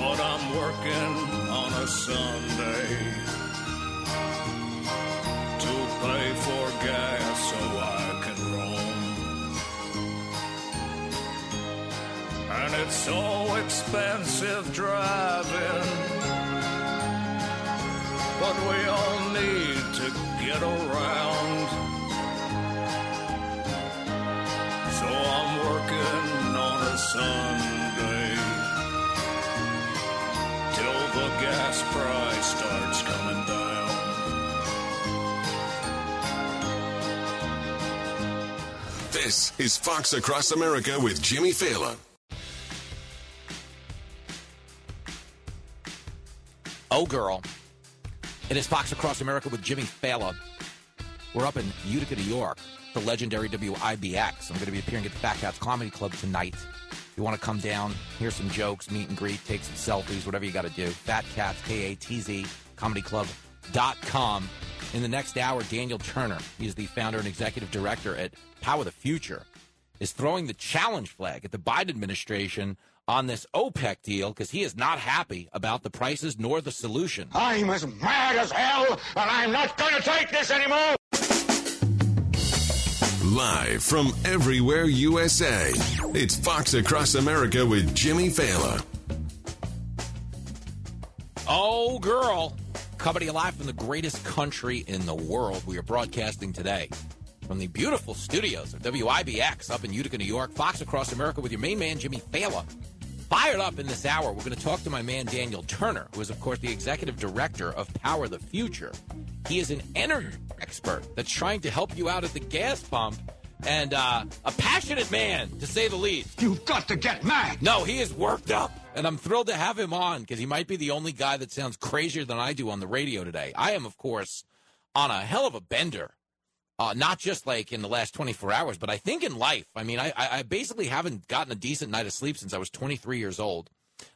But I'm working on a Sunday to pay for gas so I can roam. And it's so expensive driving, but we all need to get around. So I'm working on a Sunday till the gas price starts coming down. This is Fox Across America with Jimmy Failla. Oh, girl. It is Fox Across America with Jimmy Failla. We're up in Utica, New York, the legendary WIBX. I'm going to be appearing at the Fat Katz Comedy Club tonight. If you want to come down, hear some jokes, meet and greet, take some selfies, whatever you got to do. Fat Katz, K A T Z, comedy comedyclub.com. In the next hour, Daniel Turner, he's the founder and executive director at Power the Future, is throwing the challenge flag at the Biden administration on this OPEC deal because he is not happy about the prices nor the solution. I'm as mad as hell, and I'm not going to take this anymore. Live from everywhere USA, it's Fox Across America with Jimmy Failla. Oh, girl. Coming live from the greatest country in the world. We are broadcasting today from the beautiful studios of WIBX up in Utica, New York. Fox Across America with your main man, Jimmy Failla. Fired up in this hour, we're going to talk to my man, Daniel Turner, who is, of course, the executive director of Power the Future. He is an energy expert that's trying to help you out at the gas pump and uh, a passionate man, to say the least. You've got to get mad. No, he is worked up. And I'm thrilled to have him on because he might be the only guy that sounds crazier than I do on the radio today. I am, of course, on a hell of a bender. Uh, not just like in the last 24 hours, but I think in life. I mean, I, I basically haven't gotten a decent night of sleep since I was 23 years old.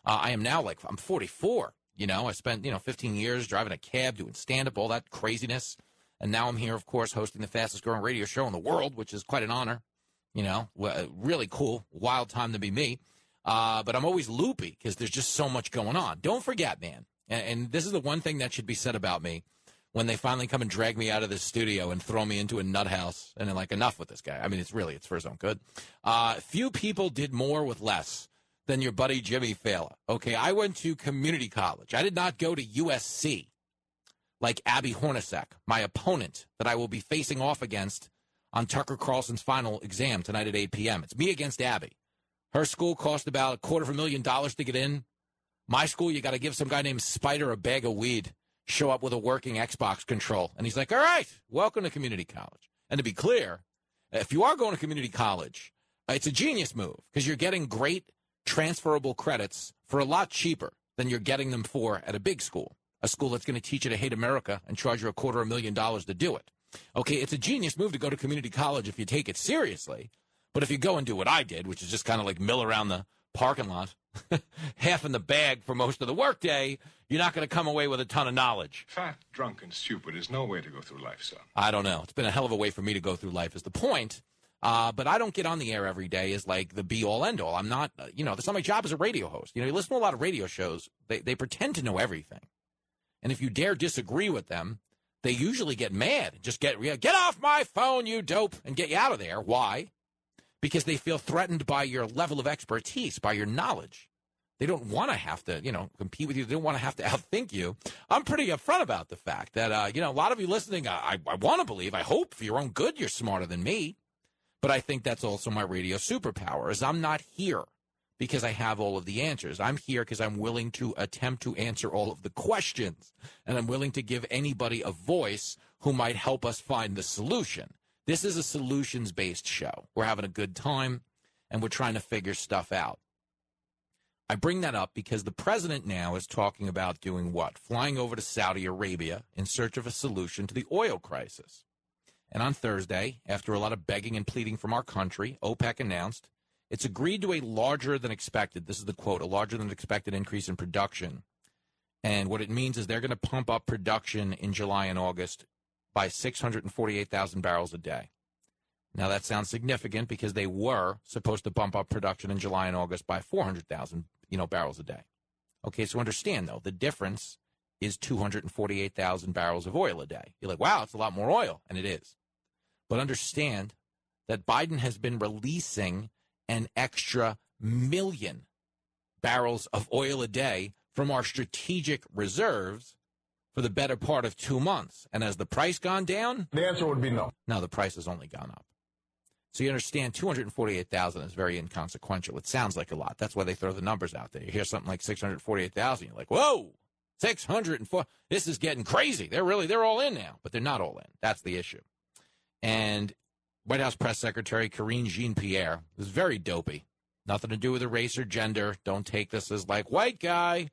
Uh, I am now like, I'm 44. You know, I spent, you know, 15 years driving a cab, doing stand up, all that craziness. And now I'm here, of course, hosting the fastest growing radio show in the world, which is quite an honor. You know, really cool, wild time to be me. Uh, but I'm always loopy because there's just so much going on. Don't forget, man. And, and this is the one thing that should be said about me when they finally come and drag me out of this studio and throw me into a nut house and they're like, enough with this guy. I mean, it's really, it's for his own good. Uh, few people did more with less than your buddy Jimmy Failla. Okay, I went to community college. I did not go to USC like Abby Hornacek, my opponent that I will be facing off against on Tucker Carlson's final exam tonight at 8 p.m. It's me against Abby. Her school cost about a quarter of a million dollars to get in. My school, you got to give some guy named Spider a bag of weed, show up with a working Xbox control. And he's like, all right, welcome to community college. And to be clear, if you are going to community college, uh, it's a genius move because you're getting great transferable credits for a lot cheaper than you're getting them for at a big school, a school that's going to teach you to hate America and charge you a quarter of a million dollars to do it. Okay, it's a genius move to go to community college if you take it seriously. But if you go and do what I did, which is just kind of like mill around the parking lot, half in the bag for most of the workday, you're not going to come away with a ton of knowledge. Fat, drunk, and stupid is no way to go through life, son. I don't know. It's been a hell of a way for me to go through life, is the point. Uh, but I don't get on the air every day as like the be all end all. I'm not, uh, you know, that's not my job as a radio host. You know, you listen to a lot of radio shows, they, they pretend to know everything. And if you dare disagree with them, they usually get mad. Just get, get off my phone, you dope, and get you out of there. Why? Because they feel threatened by your level of expertise, by your knowledge. They don't want to have to, you know, compete with you. They don't want to have to outthink you. I'm pretty upfront about the fact that, uh, you know, a lot of you listening, I, I want to believe, I hope for your own good, you're smarter than me. But I think that's also my radio superpower is I'm not here because I have all of the answers. I'm here because I'm willing to attempt to answer all of the questions and I'm willing to give anybody a voice who might help us find the solution. This is a solutions based show. We're having a good time and we're trying to figure stuff out. I bring that up because the president now is talking about doing what? Flying over to Saudi Arabia in search of a solution to the oil crisis. And on Thursday, after a lot of begging and pleading from our country, OPEC announced it's agreed to a larger than expected, this is the quote, a larger than expected increase in production. And what it means is they're going to pump up production in July and August by 648,000 barrels a day. Now that sounds significant because they were supposed to bump up production in July and August by 400,000, you know, barrels a day. Okay, so understand though, the difference is 248,000 barrels of oil a day. You're like, wow, it's a lot more oil. And it is. But understand that Biden has been releasing an extra million barrels of oil a day from our strategic reserves for the better part of two months. And has the price gone down? The answer would be no. No, the price has only gone up. So you understand 248,000 is very inconsequential. It sounds like a lot. That's why they throw the numbers out there. You hear something like 648,000, you're like, whoa, 604. This is getting crazy. They're really, they're all in now, but they're not all in. That's the issue. And White House Press Secretary Karine Jean Pierre was very dopey. Nothing to do with race or gender. Don't take this as like white guy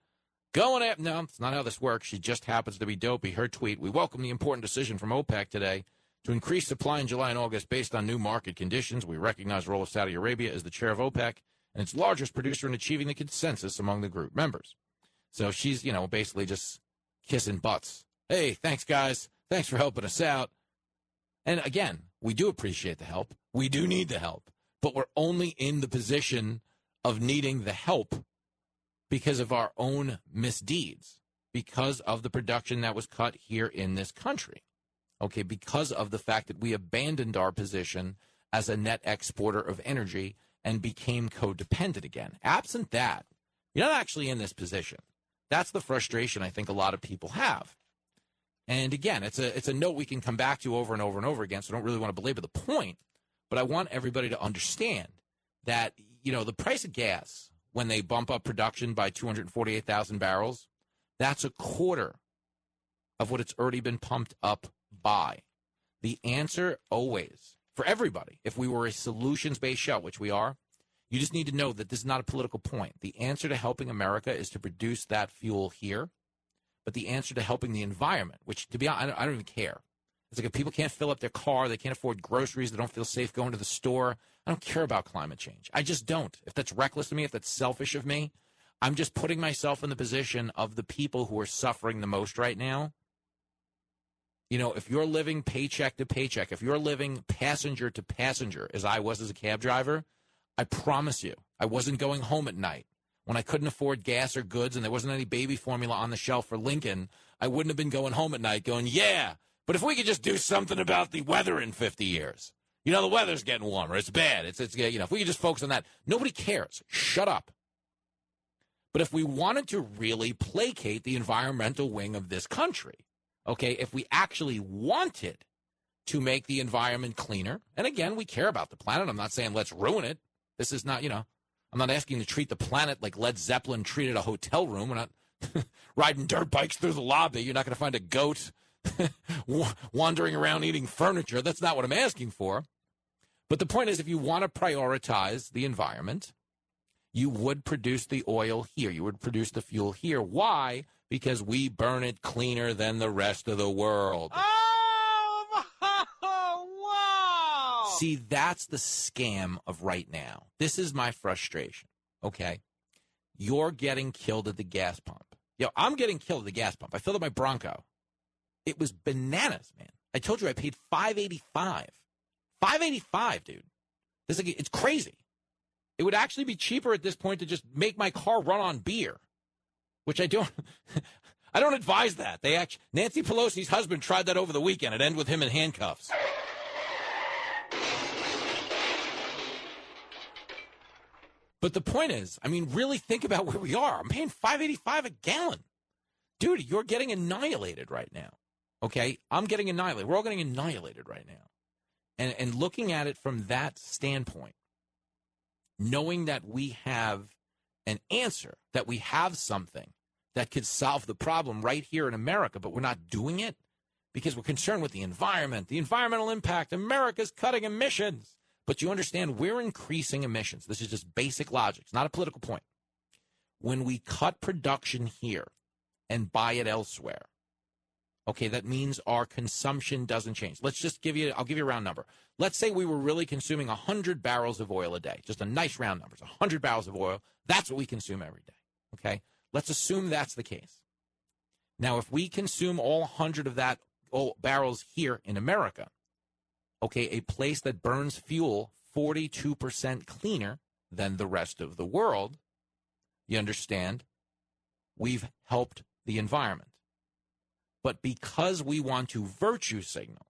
going at. No, it's not how this works. She just happens to be dopey. Her tweet: We welcome the important decision from OPEC today to increase supply in July and August based on new market conditions. We recognize the role of Saudi Arabia as the chair of OPEC and its largest producer in achieving the consensus among the group members. So she's, you know, basically just kissing butts. Hey, thanks, guys. Thanks for helping us out. And again, we do appreciate the help. We do need the help, but we're only in the position of needing the help because of our own misdeeds, because of the production that was cut here in this country. Okay, because of the fact that we abandoned our position as a net exporter of energy and became codependent again. Absent that, you're not actually in this position. That's the frustration I think a lot of people have. And again, it's a it's a note we can come back to over and over and over again. So I don't really want to belabor the point, but I want everybody to understand that you know the price of gas when they bump up production by 248,000 barrels, that's a quarter of what it's already been pumped up by. The answer always for everybody, if we were a solutions based show, which we are, you just need to know that this is not a political point. The answer to helping America is to produce that fuel here but the answer to helping the environment, which to be honest, I don't, I don't even care. It's like if people can't fill up their car, they can't afford groceries, they don't feel safe going to the store. I don't care about climate change. I just don't. If that's reckless of me, if that's selfish of me, I'm just putting myself in the position of the people who are suffering the most right now. You know, if you're living paycheck to paycheck, if you're living passenger to passenger, as I was as a cab driver, I promise you, I wasn't going home at night when I couldn't afford gas or goods and there wasn't any baby formula on the shelf for Lincoln. I wouldn't have been going home at night going, yeah, but if we could just do something about the weather in 50 years. You know, the weather's getting warmer. It's bad. It's, it's, you know, if we could just focus on that, nobody cares. Shut up. But if we wanted to really placate the environmental wing of this country, okay, if we actually wanted to make the environment cleaner, and again, we care about the planet. I'm not saying let's ruin it. This is not, you know, I'm not asking to treat the planet like Led Zeppelin treated a hotel room. We're not riding dirt bikes through the lobby. You're not going to find a goat wandering around eating furniture. That's not what I'm asking for. But the point is, if you want to prioritize the environment, you would produce the oil here. You would produce the fuel here. Why? Because we burn it cleaner than the rest of the world. Oh, wow! See, that's the scam of right now. This is my frustration. Okay. You're getting killed at the gas pump. Yo, I'm getting killed at the gas pump. I filled up my Bronco. It was bananas, man. I told you I paid 585. 585, dude. This like, it's crazy. It would actually be cheaper at this point to just make my car run on beer, which I don't. I don't advise that. They actually Nancy Pelosi's husband tried that over the weekend. It ended with him in handcuffs. But the point is, I mean, really think about where we are. I'm paying 585 a gallon. Dude, you're getting annihilated right now. Okay? I'm getting annihilated. We're all getting annihilated right now. And and looking at it from that standpoint, knowing that we have an answer, that we have something that could solve the problem right here in America, but we're not doing it because we're concerned with the environment, the environmental impact. America's cutting emissions. But you understand, we're increasing emissions. This is just basic logic. It's not a political point. When we cut production here and buy it elsewhere, okay, that means our consumption doesn't change. Let's just give you, I'll give you a round number. Let's say we were really consuming 100 barrels of oil a day, just a nice round number, 100 barrels of oil. That's what we consume every day, okay? Let's assume that's the case. Now, if we consume all 100 of that oh, barrels here in America, okay, a place that burns fuel 42% cleaner than the rest of the world, you understand, we've helped the environment. But because we want to virtue signal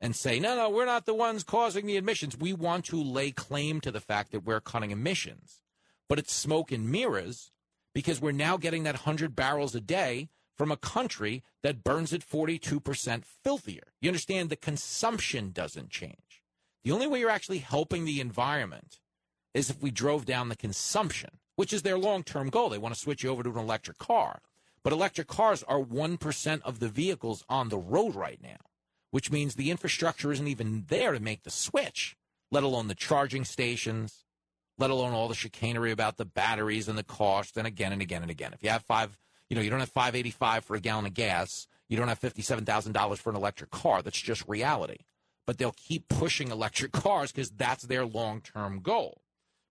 and say, no, no, we're not the ones causing the emissions, we want to lay claim to the fact that we're cutting emissions. But it's smoke and mirrors because we're now getting that 100 barrels a day from a country that burns it 42% filthier. You understand the consumption doesn't change. The only way you're actually helping the environment is if we drove down the consumption, which is their long term goal. They want to switch you over to an electric car. But electric cars are 1% of the vehicles on the road right now, which means the infrastructure isn't even there to make the switch, let alone the charging stations, let alone all the chicanery about the batteries and the cost, and again and again and again. If you have five you know, you don't have 585 for a gallon of gas. You don't have $57,000 for an electric car. That's just reality. But they'll keep pushing electric cars because that's their long term goal.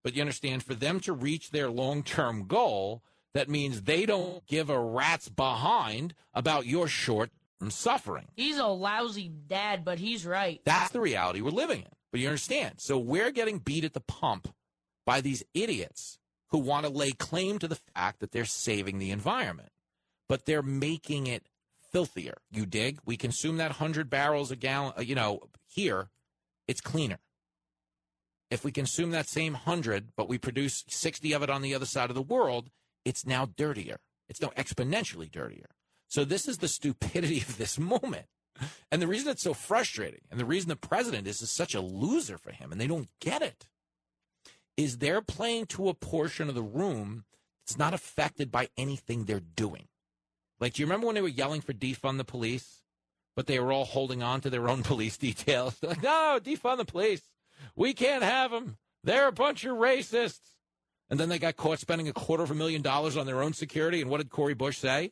But you understand, for them to reach their long term goal, that means they don't give a rat's behind about your short suffering. He's a lousy dad, but he's right. That's the reality we're living in. But you understand. So we're getting beat at the pump by these idiots who want to lay claim to the fact that they're saving the environment, but they're making it filthier. You dig? We consume that 100 barrels a gallon, uh, you know, here, it's cleaner. If we consume that same 100, but we produce 60 of it on the other side of the world, it's now dirtier. It's now exponentially dirtier. So this is the stupidity of this moment. And the reason it's so frustrating and the reason the president is, is such a loser for him and they don't get it is they're playing to a portion of the room that's not affected by anything they're doing. Like, do you remember when they were yelling for defund the police, but they were all holding on to their own police details? They're like, no, defund the police. We can't have them. They're a bunch of racists. And then they got caught spending a quarter of a million dollars on their own security. And what did Cori Bush say?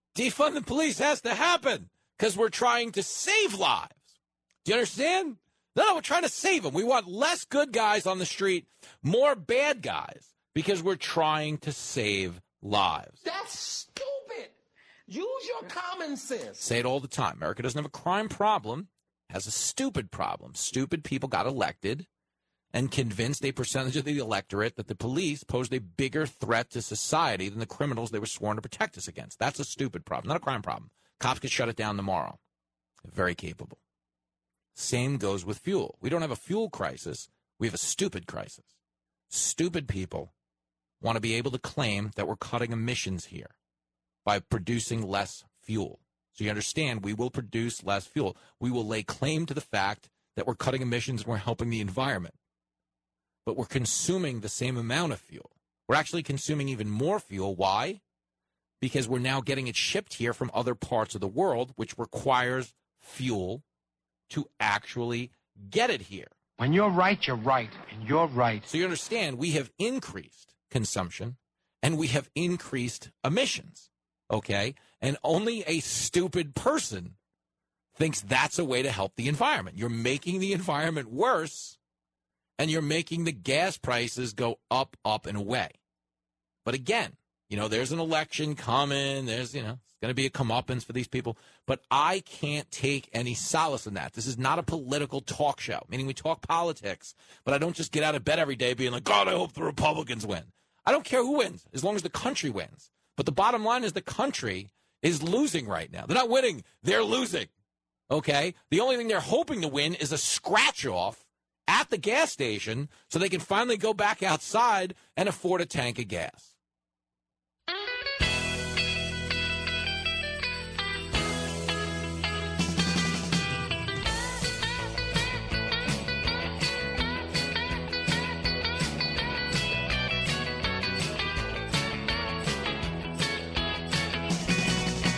Defund the police has to happen because we're trying to save lives. Do you understand? No, no, we're trying to save them. We want less good guys on the street, more bad guys because we're trying to save lives. That's stupid. Use your common sense. Say it all the time. America doesn't have a crime problem, has a stupid problem. Stupid people got elected and convinced a percentage of the electorate that the police posed a bigger threat to society than the criminals they were sworn to protect us against. That's a stupid problem, not a crime problem. Cops could shut it down tomorrow. Very capable. Same goes with fuel. We don't have a fuel crisis, we have a stupid crisis. Stupid people want to be able to claim that we're cutting emissions here by producing less fuel. So you understand, we will produce less fuel. We will lay claim to the fact that we're cutting emissions and we're helping the environment. But we're consuming the same amount of fuel. We're actually consuming even more fuel. Why? Because we're now getting it shipped here from other parts of the world, which requires fuel to actually get it here. When you're right, you're right, and you're right. So you understand, we have increased consumption and we have increased emissions. Okay. And only a stupid person thinks that's a way to help the environment. You're making the environment worse and you're making the gas prices go up, up, and away. But again, you know, there's an election coming. There's, you know, it's going to be a comeuppance for these people. But I can't take any solace in that. This is not a political talk show, meaning we talk politics, but I don't just get out of bed every day being like, God, I hope the Republicans win. I don't care who wins, as long as the country wins. But the bottom line is the country is losing right now. They're not winning, they're losing. Okay? The only thing they're hoping to win is a scratch off at the gas station so they can finally go back outside and afford a tank of gas.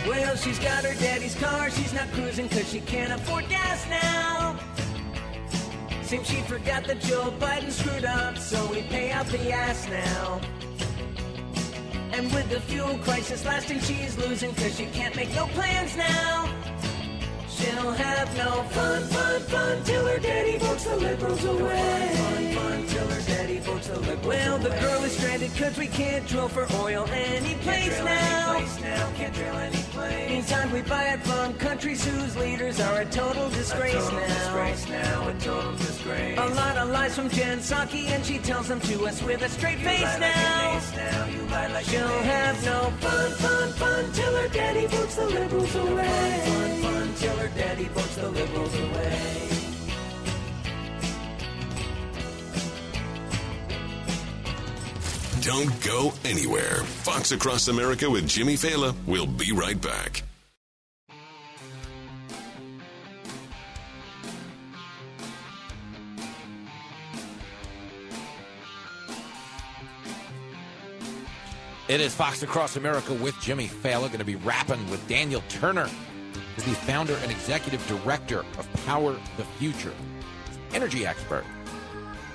Well, she's got her daddy's car, she's not cruising cause she can't afford gas now. Seems she forgot that Joe Biden screwed up, so we pay out the ass now. And with the fuel crisis lasting, she's losing cause she can't make no plans now. She'll have no fun, fun, fun till her daddy votes the liberals away. Fun, fun, till her daddy votes the liberals Well, the girl is stranded cause we can't drill for oil any place now. Any place now. Can't drill any place. Meantime, we buy it from countries whose leaders are a total disgrace a total now. disgrace now, a total disgrace. A lot of lies from Jen Psaki, and she tells them to us with a straight You face lie like now. an ace now, you lie like She'll have no fun, fun, fun till her daddy votes the liberals away. Daddy the liberals away. Don't go anywhere. Fox Across America with Jimmy Failla. We'll be right back. It is Fox Across America with Jimmy Failla. Going to be rapping with Daniel Turner, who's the founder and executive director of Power the Future. Energy expert.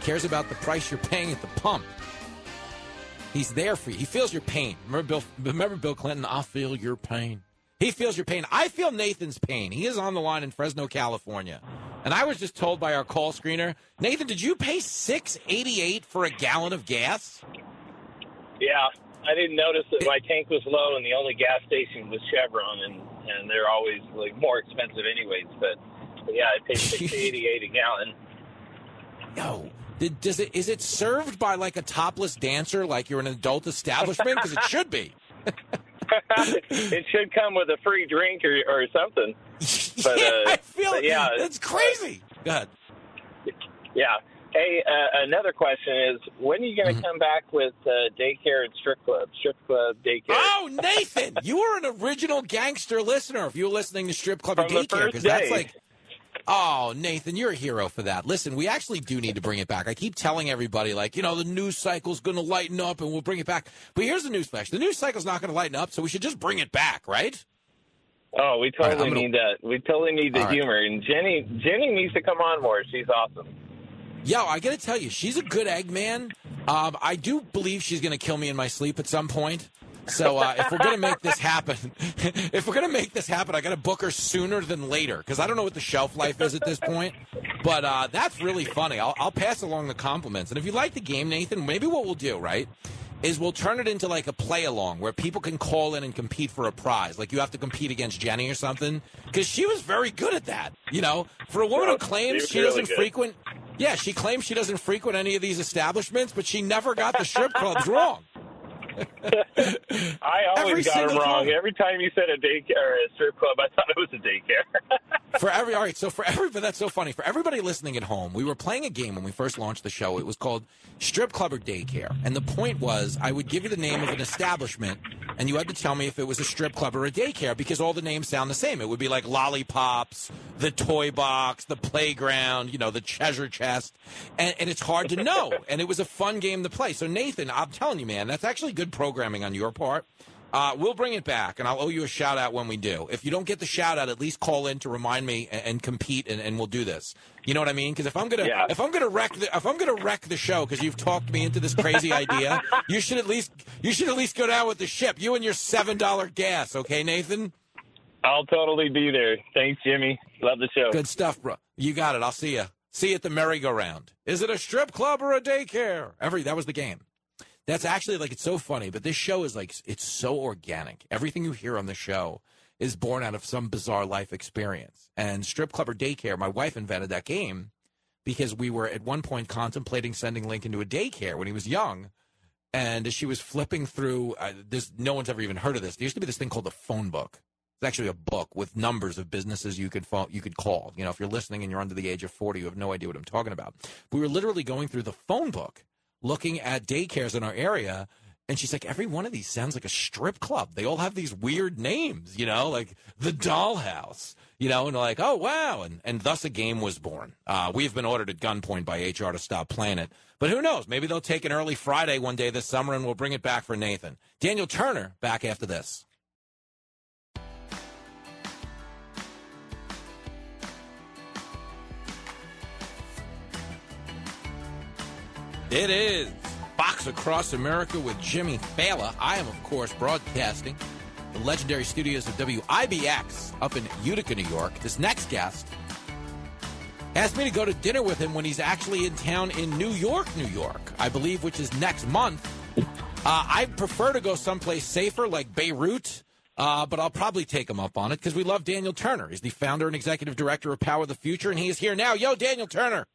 Cares about the price you're paying at the pump. He's there for you. He feels your pain. Remember Bill, remember Bill Clinton? I feel your pain. He feels your pain. I feel Nathan's pain. He is on the line in Fresno, California. And I was just told by our call screener, Nathan, did you pay six eighty eight for a gallon of gas? Yeah, I didn't notice that my tank was low, and the only gas station was Chevron, and and they're always like more expensive anyways. But, but yeah, I paid six eighty eight a gallon. No. Did, does it is it served by like a topless dancer, like you're an adult establishment? Because it should be. it should come with a free drink or, or something. But, yeah, uh, I feel yeah, it's crazy. Go ahead. Yeah, Hey, uh, another question is when are you going to come back with uh, daycare and strip club? Strip club, daycare. Oh, Nathan, you are an original gangster listener. If you're listening to Strip Club From the Daycare, because that's like, oh, Nathan, you're a hero for that. Listen, we actually do need to bring it back. I keep telling everybody, like, you know, the news cycle's going to lighten up and we'll bring it back. But here's the news flash: the news cycle's not going to lighten up, so we should just bring it back, right? Oh, we totally I'm gonna- need that. We totally need the All right. humor. And Jenny, Jenny needs to come on more. She's awesome. Yo, I got to tell you, she's a good egg man. Um, I do believe she's to kill me in my sleep at some point. So uh, if we're to make this happen, if we're to make this happen, I got to book her sooner than later because I don't know what the shelf life is at this point. But uh, that's really funny. I'll, I'll pass along the compliments. And if you like the game, Nathan, maybe what we'll do, right, is we'll turn it into like a play along where people can call in and compete for a prize. Like you have to compete against Jenny or something because she was very good at that. You know, for a woman who claims she she really doesn't good. frequent. Yeah, she claims she doesn't frequent any of these establishments, but she never got the strip clubs wrong. I always Every got him wrong. time. Every time you said a daycare or a strip club, I thought it was a daycare. For every all right, so for everybody that's so funny. For everybody listening at home, we were playing a game when we first launched the show. It was called Strip Club or Daycare. And the point was I would give you the name of an establishment and you had to tell me if it was a strip club or a daycare because all the names sound the same. It would be like Lollipops, the Toy Box, the Playground, you know, the Treasure Chest. And, and it's hard to know. And it was a fun game to play. So Nathan, I'm telling you, man, that's actually good programming on your part. Uh, we'll bring it back, and I'll owe you a shout out when we do. If you don't get the shout out, at least call in to remind me and, and compete, and, and we'll do this. You know what I mean? Because if I'm gonna Yeah. if I'm gonna wreck the if I'm gonna wreck the show because you've talked me into this crazy idea, you should at least you should at least go down with the ship. You and your seven dollar gas, okay, Nathan? I'll totally be there. Thanks, Jimmy. Love the show. Good stuff, bro. You got it. I'll see you. See you at the merry-go-round. Is it a strip club or a daycare? Every that was the game. That's actually like it's so funny, but this show is like it's so organic. Everything you hear on the show is born out of some bizarre life experience. And strip club or daycare, my wife invented that game because we were at one point contemplating sending Lincoln to a daycare when he was young. And as she was flipping through, uh, this no one's ever even heard of this. There used to be this thing called the phone book. It's actually a book with numbers of businesses you could phone, you could call. You know, if you're listening and you're under the age of 40, you have no idea what I'm talking about. We were literally going through the phone book, looking at daycares in our area, and she's like, every one of these sounds like a strip club. They all have these weird names, you know, like the Dollhouse, you know, and like, oh wow, and and thus a game was born. Uh, we've been ordered at gunpoint by HR to stop playing it, but who knows? Maybe they'll take an early Friday one day this summer, and we'll bring it back for Nathan. Daniel Turner back after this. It is Fox Across America with Jimmy Failla. I am, of course, broadcasting the legendary studios of WIBX up in Utica, New York. This next guest asked me to go to dinner with him when he's actually in town in New York, New York, I believe, which is next month. Uh, I prefer to go someplace safer like Beirut, uh, but I'll probably take him up on it because we love Daniel Turner. He's the founder and executive director of Power of the Future, and he is here now. Yo, Daniel Turner.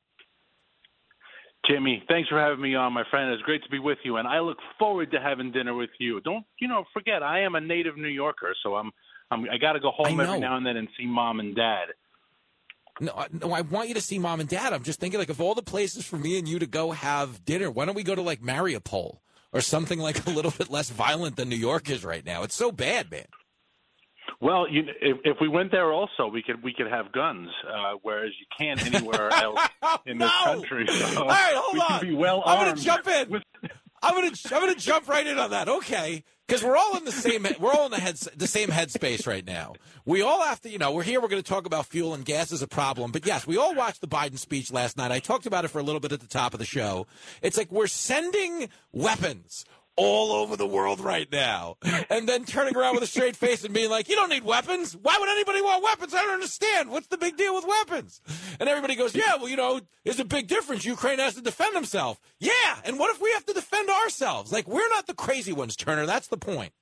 Jimmy, thanks for having me on, my friend. It's great to be with you, and I look forward to having dinner with you. Don't you know? Forget, I am a native New Yorker, so I'm, I'm I got to go home every now and then and see mom and dad. No, I- no, I want you to see mom and dad. I'm just thinking, like, of all the places for me and you to go have dinner, why don't we go to like Mariupol or something like a little bit less violent than New York is right now? It's so bad, man. Well, you, if, if we went there, also we could we could have guns, uh, whereas you can't anywhere else in this country. So All right, hold we on. be well I'm gonna jump in. I'm gonna I'm gonna jump right in on that. Okay, because we're all in the same we're all in the head the same headspace right now. We all have to, you know, we're here. We're going to talk about fuel and gas as a problem. But yes, we all watched the Biden speech last night. I talked about it for a little bit at the top of the show. It's like we're sending weapons all over the world right now, and then turning around with a straight face and being like, "You don't need weapons. Why would anybody want weapons? I don't understand. What's the big deal with weapons?" And everybody goes, "Yeah, well, you know, there's a big difference. Ukraine has to defend himself. Yeah, and what if we have to defend ourselves? Like, we're not the crazy ones, Turner. That's the point."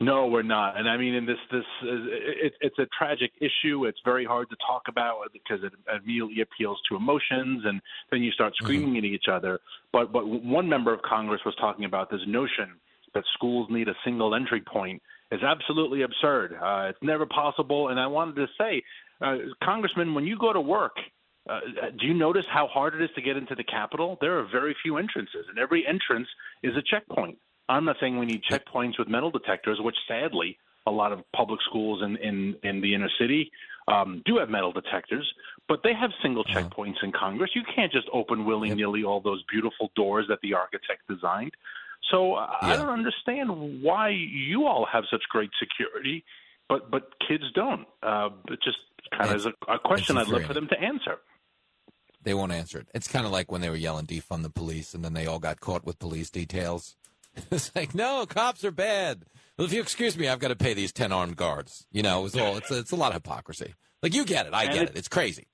No, we're not. And I mean, in this, this, is, it, it's a tragic issue. It's very hard to talk about because it immediately appeals to emotions, and then you start screaming at each other. But, but one member of Congress was talking about this notion that schools need a single entry point is absolutely absurd. Uh, it's never possible. And I wanted to say, uh, Congressman, when you go to work, Uh, do you notice how hard it is to get into the Capitol? There are very few entrances, and every entrance is a checkpoint. I'm not saying we need checkpoints with metal detectors, which sadly a lot of public schools in in, in the inner city um, do have metal detectors, but they have single checkpoints in Congress. You can't just open willy nilly all those beautiful doors that the architect designed. So uh, I don't understand why you all have such great security, but but kids don't. Uh, it just kind of is a, a question I'd love for them to answer. They won't answer it. It's kind of like when they were yelling defund the police, and then they all got caught with police details. it's like, no, cops are bad. Well, if you excuse me, I've got to pay these ten armed guards. You know, it's all it's it's a lot of hypocrisy. Like you get it, I And get it- it. It's crazy.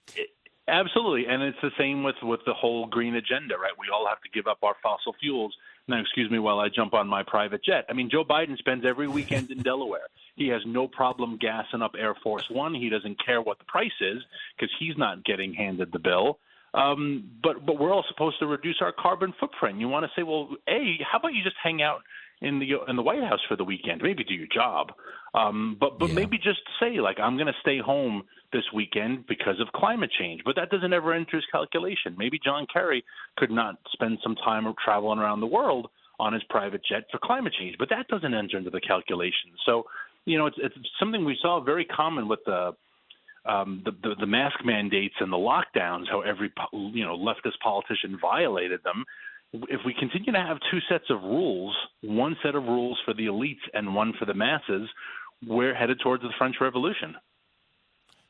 Absolutely, and it's the same with with the whole green agenda, right? We all have to give up our fossil fuels. Now, excuse me while I jump on my private jet. I mean, Joe Biden spends every weekend in Delaware. He has no problem gassing up Air Force One. He doesn't care what the price is because he's not getting handed the bill. Um, but but we're all supposed to reduce our carbon footprint. You want to say, well, a how about you just hang out in the in the White House for the weekend? Maybe do your job, um, but but maybe just say like I'm going to stay home this weekend because of climate change. But that doesn't ever enter his calculation. Maybe John Kerry could not spend some time traveling around the world on his private jet for climate change, but that doesn't enter into the calculation. So you know, it's it's something we saw very common with the um, the, the the mask mandates and the lockdowns, how every you know leftist politician violated them. If we continue to have two sets of rules, one set of rules for the elites and one for the masses, we're headed towards the French Revolution.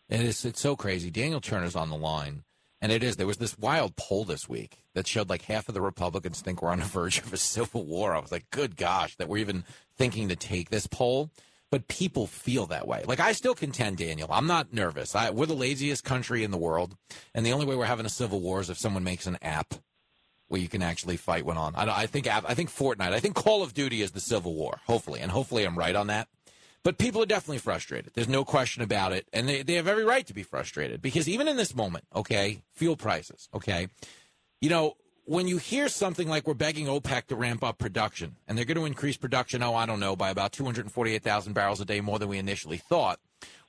And It is. It's so crazy. Daniel Turner's on the line, and it is. There was this wild poll this week that showed like half of the Republicans think we're on the verge of a civil war. I was like, good gosh, that we're even thinking to take this poll. But people feel that way. Like I still contend, Daniel. I'm not nervous. I, we're the laziest country in the world, and the only way we're having a civil war is if someone makes an app where you can actually fight one on. I, I think I think Fortnite. I think Call of Duty is the civil war. Hopefully, and hopefully I'm right on that. But people are definitely frustrated. There's no question about it. And they, they have every right to be frustrated because even in this moment, okay, fuel prices, okay, you know, when you hear something like we're begging OPEC to ramp up production and they're going to increase production, oh, I don't know, by about 248,000 barrels a day more than we initially thought.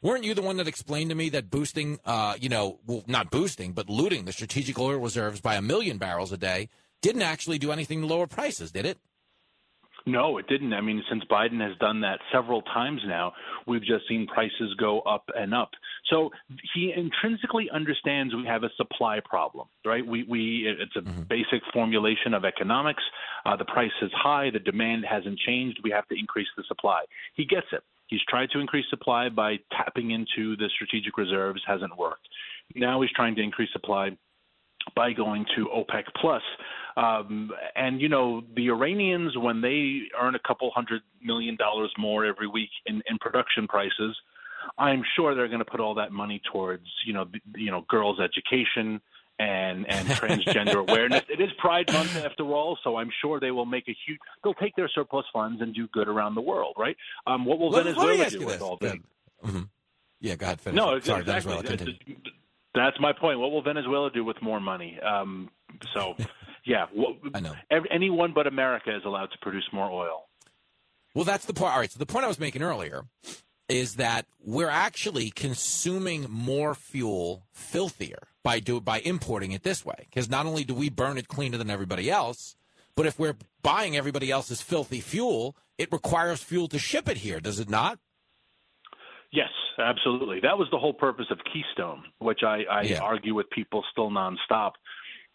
Weren't you the one that explained to me that boosting, uh, you know, well, not boosting, but looting the strategic oil reserves by a million barrels a day didn't actually do anything to lower prices, did it? No, it didn't. I mean, since Biden has done that several times now, we've just seen prices go up and up. So he intrinsically understands we have a supply problem, right? We, we it's a basic formulation of economics. Uh, the price is high, the demand hasn't changed. We have to increase the supply. He gets it. He's tried to increase supply by tapping into the strategic reserves, hasn't worked. Now he's trying to increase supply by going to OPEC plus. Um, and you know the Iranians, when they earn a couple hundred million dollars more every week in, in production prices, I'm sure they're going to put all that money towards you know the, you know girls' education and and transgender awareness. It is Pride Month after all, so I'm sure they will make a huge. They'll take their surplus funds and do good around the world, right? Um, what will Venezuela do with this. all that? Mhm. Yeah, go ahead. Finish. No. Sorry, exactly. Venezuela. That's my point. What will Venezuela do with more money? Um, so, yeah, what, I know. Every, anyone but America is allowed to produce more oil. Well, that's the part. All right. So the point I was making earlier is that we're actually consuming more fuel filthier by do by importing it this way. Because not only do we burn it cleaner than everybody else, but if we're buying everybody else's filthy fuel, it requires fuel to ship it here, does it not? Yes, absolutely. That was the whole purpose of Keystone, which I, I argue with people still nonstop,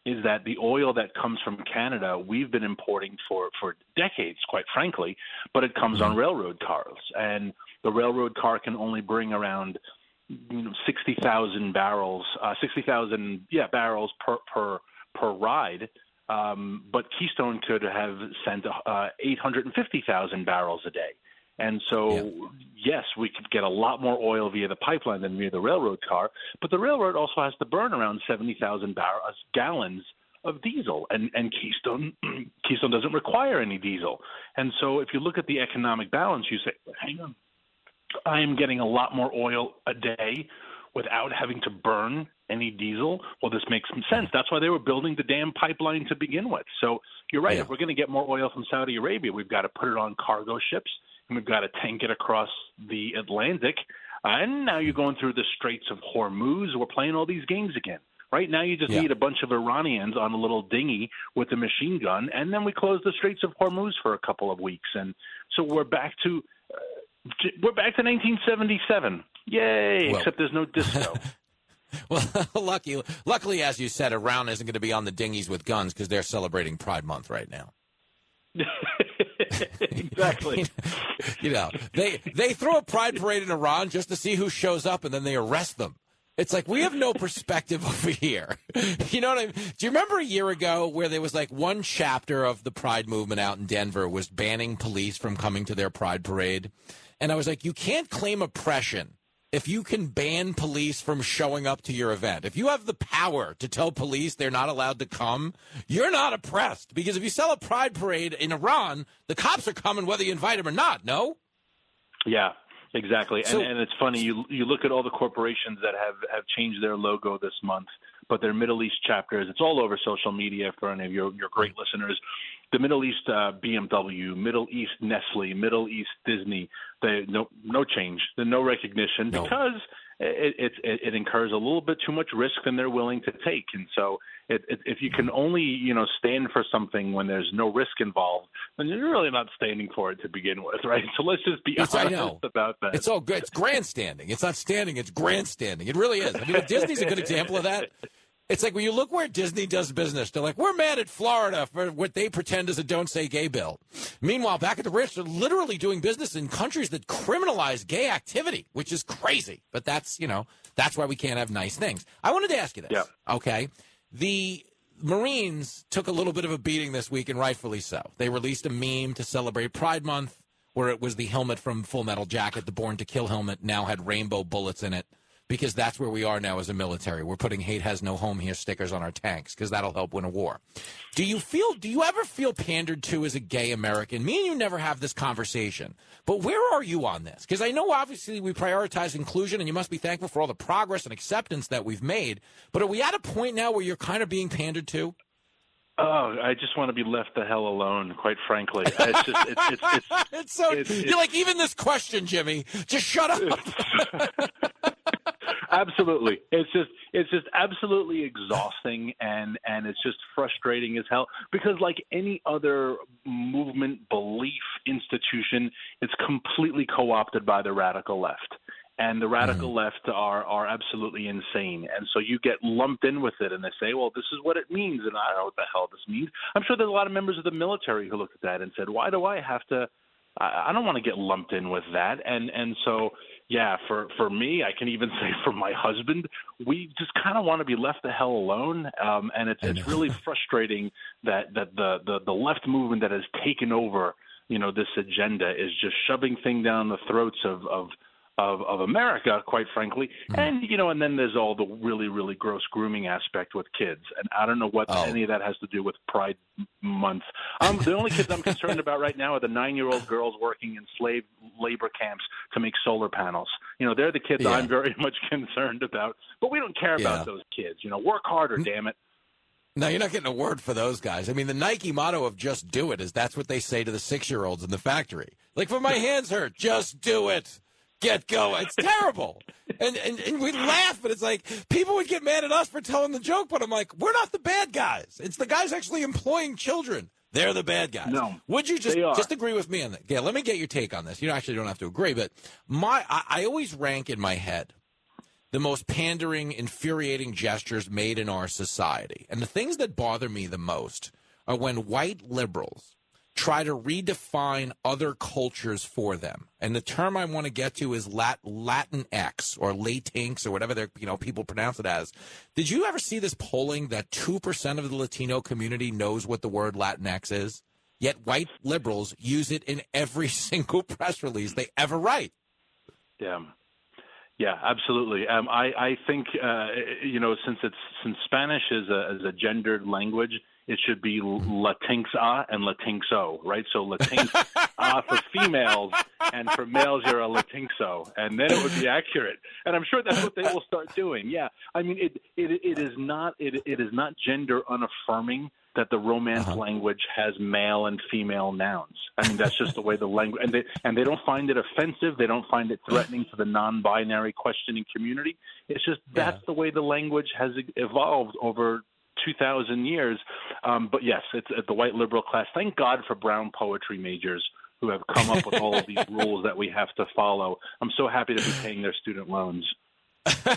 is that the oil that comes from Canada we've been importing for for decades, quite frankly, but it comes on mm-hmm. railroad cars, and the railroad car can only bring around you know, sixty thousand barrels, uh, sixty thousand yeah barrels per per per ride. Um, but Keystone could have sent uh, 850,000 barrels a day. And so, yes, we could get a lot more oil via the pipeline than via the railroad car. But the railroad also has to burn around 70,000 bar- uh, gallons of diesel, and, and Keystone Keystone doesn't require any diesel. And so, if you look at the economic balance, you say, hang on, I am getting a lot more oil a day without having to burn any diesel. Well, this makes some sense. That's why they were building the damn pipeline to begin with. So you're right. If we're going to get more oil from Saudi Arabia, we've got to put it on cargo ships and we've got to tank it across the Atlantic. And now you're going through the Straits of Hormuz. We're playing all these games again. Right now, you just Yeah. need a bunch of Iranians on a little dinghy with a machine gun, and then we close the Straits of Hormuz for a couple of weeks, and so we're back to we're back to 1977. Yay! Well- except there's no disco. Well, lucky, luckily, as you said, Iran isn't going to be on the dinghies with guns because they're celebrating Pride Month right now. exactly. You know, they they throw a pride parade in Iran just to see who shows up, and then they arrest them. It's like we have no perspective over here. You know what I mean? Do you remember a year ago where there was like one chapter of the Pride movement out in Denver was banning police from coming to their Pride parade? And I was like, you can't claim oppression if you can ban police from showing up to your event. If you have the power to tell police they're not allowed to come, you're not oppressed. Because if you sell a Pride parade in Iran, the cops are coming whether you invite them or not. No? Yeah, exactly. So- and, and it's funny you you look at all the corporations that have have changed their logo this month, but their Middle East chapters. It's all over social media for any of your your great listeners. The Middle East uh, BMW, Middle East Nestle, Middle East Disney. They no no change. No recognition because it, it it it incurs a little bit too much risk than they're willing to take. And so, it, it, if you can only you know stand for something when there's no risk involved, then you're really not standing for it to begin with, right? So let's just be Yes, honest about that. It's all good. It's grandstanding. It's not standing. It's grandstanding. It really is. I mean, Disney's a good example of that. It's like when you look where Disney does business, they're like, we're mad at Florida for what they pretend is a don't say gay bill. Meanwhile, back at the Rich, they're literally doing business in countries that criminalize gay activity, which is crazy. But that's, you know, that's why we can't have nice things. I wanted to ask you this. Okay. The Marines took a little bit of a beating this week, and rightfully so. They released a meme to celebrate Pride Month where it was the helmet from Full Metal Jacket, the Born to Kill helmet, now had rainbow bullets in it because that's where we are now as a military. We're putting hate has no home here stickers on our tanks because that'll help win a war. Do you feel do you ever feel pandered to as a gay American? Me and you never have this conversation. But where are you on this? Because I know obviously we prioritize inclusion and you must be thankful for all the progress and acceptance that we've made. But are we at a point now where you're kind of being pandered to? Oh, I just want to be left the hell alone. Quite frankly, it's just it's it's, it's, it's so you're like even this question, Jimmy. Just shut up. absolutely. It's just it's just absolutely exhausting and and it's just frustrating as hell because like any other movement belief institution it's completely co-opted by the radical left. And the radical mm-hmm. left are are absolutely insane. And so you get lumped in with it and they say well this is what it means. And i don't know what the hell this means. I'm sure there's a lot of members of the military who looked at that and said why do i have to I I don't want to get lumped in with that, and and so yeah, for for me, I can even say for my husband, we just kind of want to be left the hell alone, um, and it's it's really frustrating that that the, the the left movement that has taken over, you know, this agenda is just shoving thing down the throats of of of, of America, quite frankly, and you know, and then there's all the really really gross grooming aspect with kids, and I don't know what any of that has to do with Pride Month. Um, the only kids I'm concerned about right now are the nine-year-old girls working in slave labor camps to make solar panels. You know, they're the kids Yeah. I'm very much concerned about. But we don't care Yeah. about those kids. You know, work harder, damn it. No, you're not getting a word for those guys. I mean, the Nike motto of "just do it" is that's what they say to the six-year-olds in the factory. Like, when my hands hurt, just do it. Get going. It's terrible. And, and and we laugh, but it's like people would get mad at us for telling the joke, but I'm like, we're not the bad guys. It's the guys actually employing children. They're the bad guys. No, Would you just just agree with me on that? Yeah, let me get your take on this. You actually don't have to agree, but my I, I always rank in my head the most pandering, infuriating gestures made in our society. And the things that bother me the most are when white liberals try to redefine other cultures for them. And the term I want to get to is Lat- Latin X or Latinx or whatever they're, you know, people pronounce it as. Did you ever see this polling that 2% of the Latino community knows what the word Latinx is? Yet white liberals use it in every single press release they ever write. Yeah. Yeah, absolutely. Um, I, I think uh, you know since it's since Spanish is a, is a gendered language, it should be Latinx A and Latinxo, right? So Latinx A for females, and for males you're a Latinxo, and then it would be accurate. And I'm sure that's what they will start doing. Yeah, I mean it it, it is not it, it is not gender unaffirming that the romance Uh-huh. language has male and female nouns. I mean, that's just the way the language, and they and they don't find it offensive. They don't find it threatening to the non-binary questioning community. It's just that's the way the language has evolved over 2,000 years. Um, but yes, it's, it's the white liberal class. Thank God for brown poetry majors who have come up with all of these rules that we have to follow. I'm so happy to be paying their student loans. well,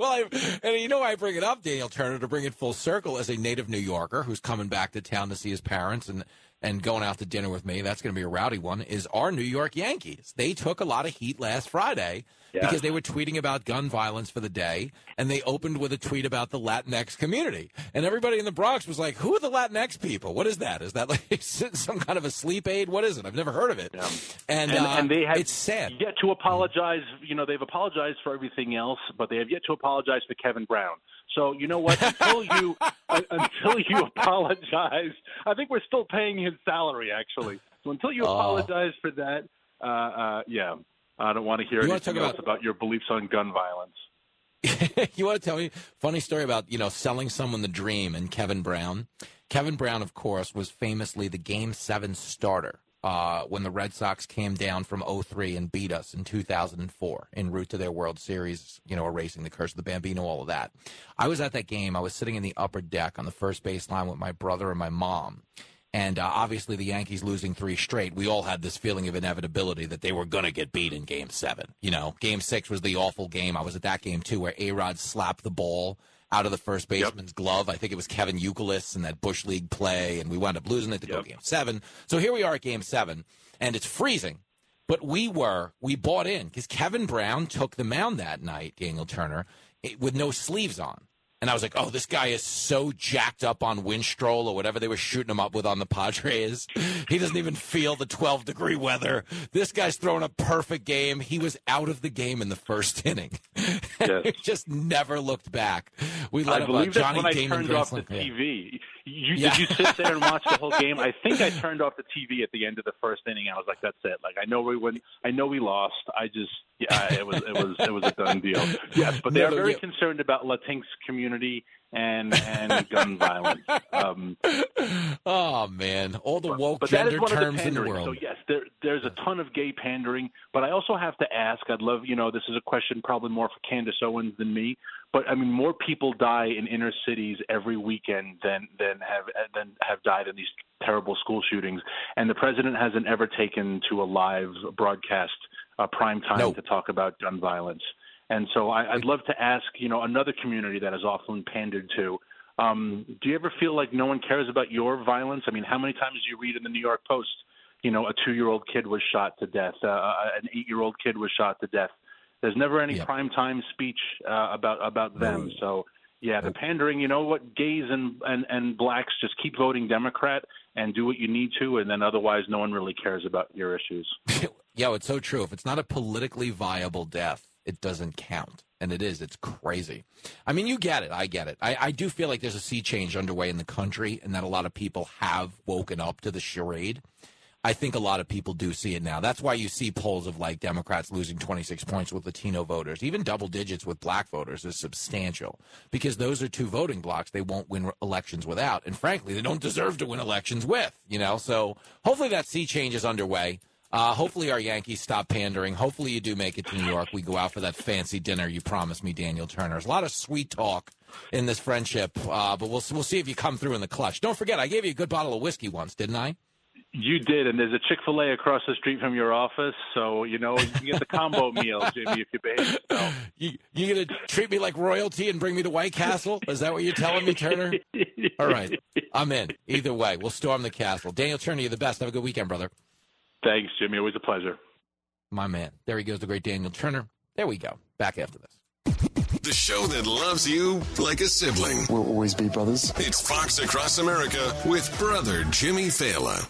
I, and you know why I bring it up, Daniel Turner, to bring it full circle as a native New Yorker who's coming back to town to see his parents and and going out to dinner with me. That's going to be a rowdy one. Is our New York Yankees? They took a lot of heat last Friday Yeah. because they were tweeting about gun violence for the day, and they opened with a tweet about the Latinx community, and everybody in the Bronx was like, "Who are the Latinx people? What is that? Is that like some kind of a sleep aid? What is it? I've never heard of it." And, and, uh, and they have it's sad. yet to apologize. You know, they've apologized for everything else, but they have yet to apologize for Kevin Brown. So you know what? Until you uh, until you apologize, I think we're still paying his salary actually. So until you Oh. apologize for that, uh, uh, yeah, I don't want to hear You anything talk else about- about your beliefs on gun violence. you want to tell me funny story about you know selling someone the dream and Kevin Brown? Kevin Brown, of course, was famously the Game Seven starter uh, when the Red Sox came down from 0-3 and beat us in 2004 en route to their World Series. You know, erasing the curse of the Bambino, all of that. I was at that game. I was sitting in the upper deck on the first base line with my brother and my mom. And uh, obviously, the Yankees losing three straight, we all had this feeling of inevitability that they were going to get beat in Game Seven. You know, Game Six was the awful game. I was at that game too, where A Rod slapped the ball out of the first baseman's glove. I think it was Kevin Youkilis in that Bush League play, and we wound up losing it to go Game Seven. So here we are at Game Seven, and it's freezing. But we were, we bought in because Kevin Brown took the mound that night, Daniel Turner, eh, with no sleeves on. And I was like, oh, this guy is so jacked up on Winstrol or whatever they were shooting him up with on the Padres. He doesn't even feel the 12 degree weather. This guy's throwing a perfect game. He was out of the game in the first inning. he just never looked back. We let I him, uh, believe that's Johnny when I Damon turned off the Slam- yeah. You, Yeah. Did you sit there and watch the whole game? I think I turned off the TV at the end of the first inning. I was like, "That's it." Like I know we win. I know we lost. I just yeah, it was it was it was a done deal. Yes, but they No, are very yeah. concerned about Latinx community and and gun violence. Um, Oh, man. All the woke but gender one of the terms in the world. So yes, there, there's a ton of gay pandering, but I also have to ask. I'd love, you know, this is a question probably more for Candace Owens than me, but I mean, more people die in inner cities every weekend than than have than have died in these terrible school shootings, and the president hasn't ever taken to a live broadcast uh, prime time to talk about gun violence. And so I, I'd love to ask, you know, another community that is often pandered to. Um, do you ever feel like no one cares about your violence? I mean, how many times do you read in the New York Post, you know, a two-year-old kid was shot to death, uh, an eight-year-old kid was shot to death. There's never any prime time speech uh, about about them. So yeah, the pandering. You know what? Gays and, and and blacks just keep voting Democrat and do what you need to, and then otherwise, no one really cares about your issues. yeah, it's so true. If it's not a politically viable death, it doesn't count. And it is. It's crazy. I mean, you get it. I get it. I, I do feel like there's a sea change underway in the country and that a lot of people have woken up to the charade. I think a lot of people do see it now. That's why you see polls of like Democrats losing 26 points with Latino voters. Even double digits with black voters is substantial because those are two voting blocks they won't win elections without. And frankly, they don't deserve to win elections with, you know? So hopefully that sea change is underway. Uh, hopefully our Yankees stop pandering. Hopefully you do make it to New York. We go out for that fancy dinner you promised me, Daniel Turner. There's a lot of sweet talk in this friendship, uh, but we'll we'll see if you come through in the clutch. Don't forget, I gave you a good bottle of whiskey once, didn't I? You did, and there's a Chick Fil A across the street from your office, so you know you can get the combo meal, Jimmy, if you behave yourself. You you gonna treat me like royalty and bring me to White Castle? Is that what you're telling me, Turner? All right, I'm in. Either way, we'll storm the castle. Daniel Turner, you're the best. Have a good weekend, brother. Thanks, Jimmy. Always a pleasure. My man. There he goes, the great Daniel Turner. There we go. Back after this. The show that loves you like a sibling. We'll always be brothers. It's Fox Across America with brother Jimmy Failla.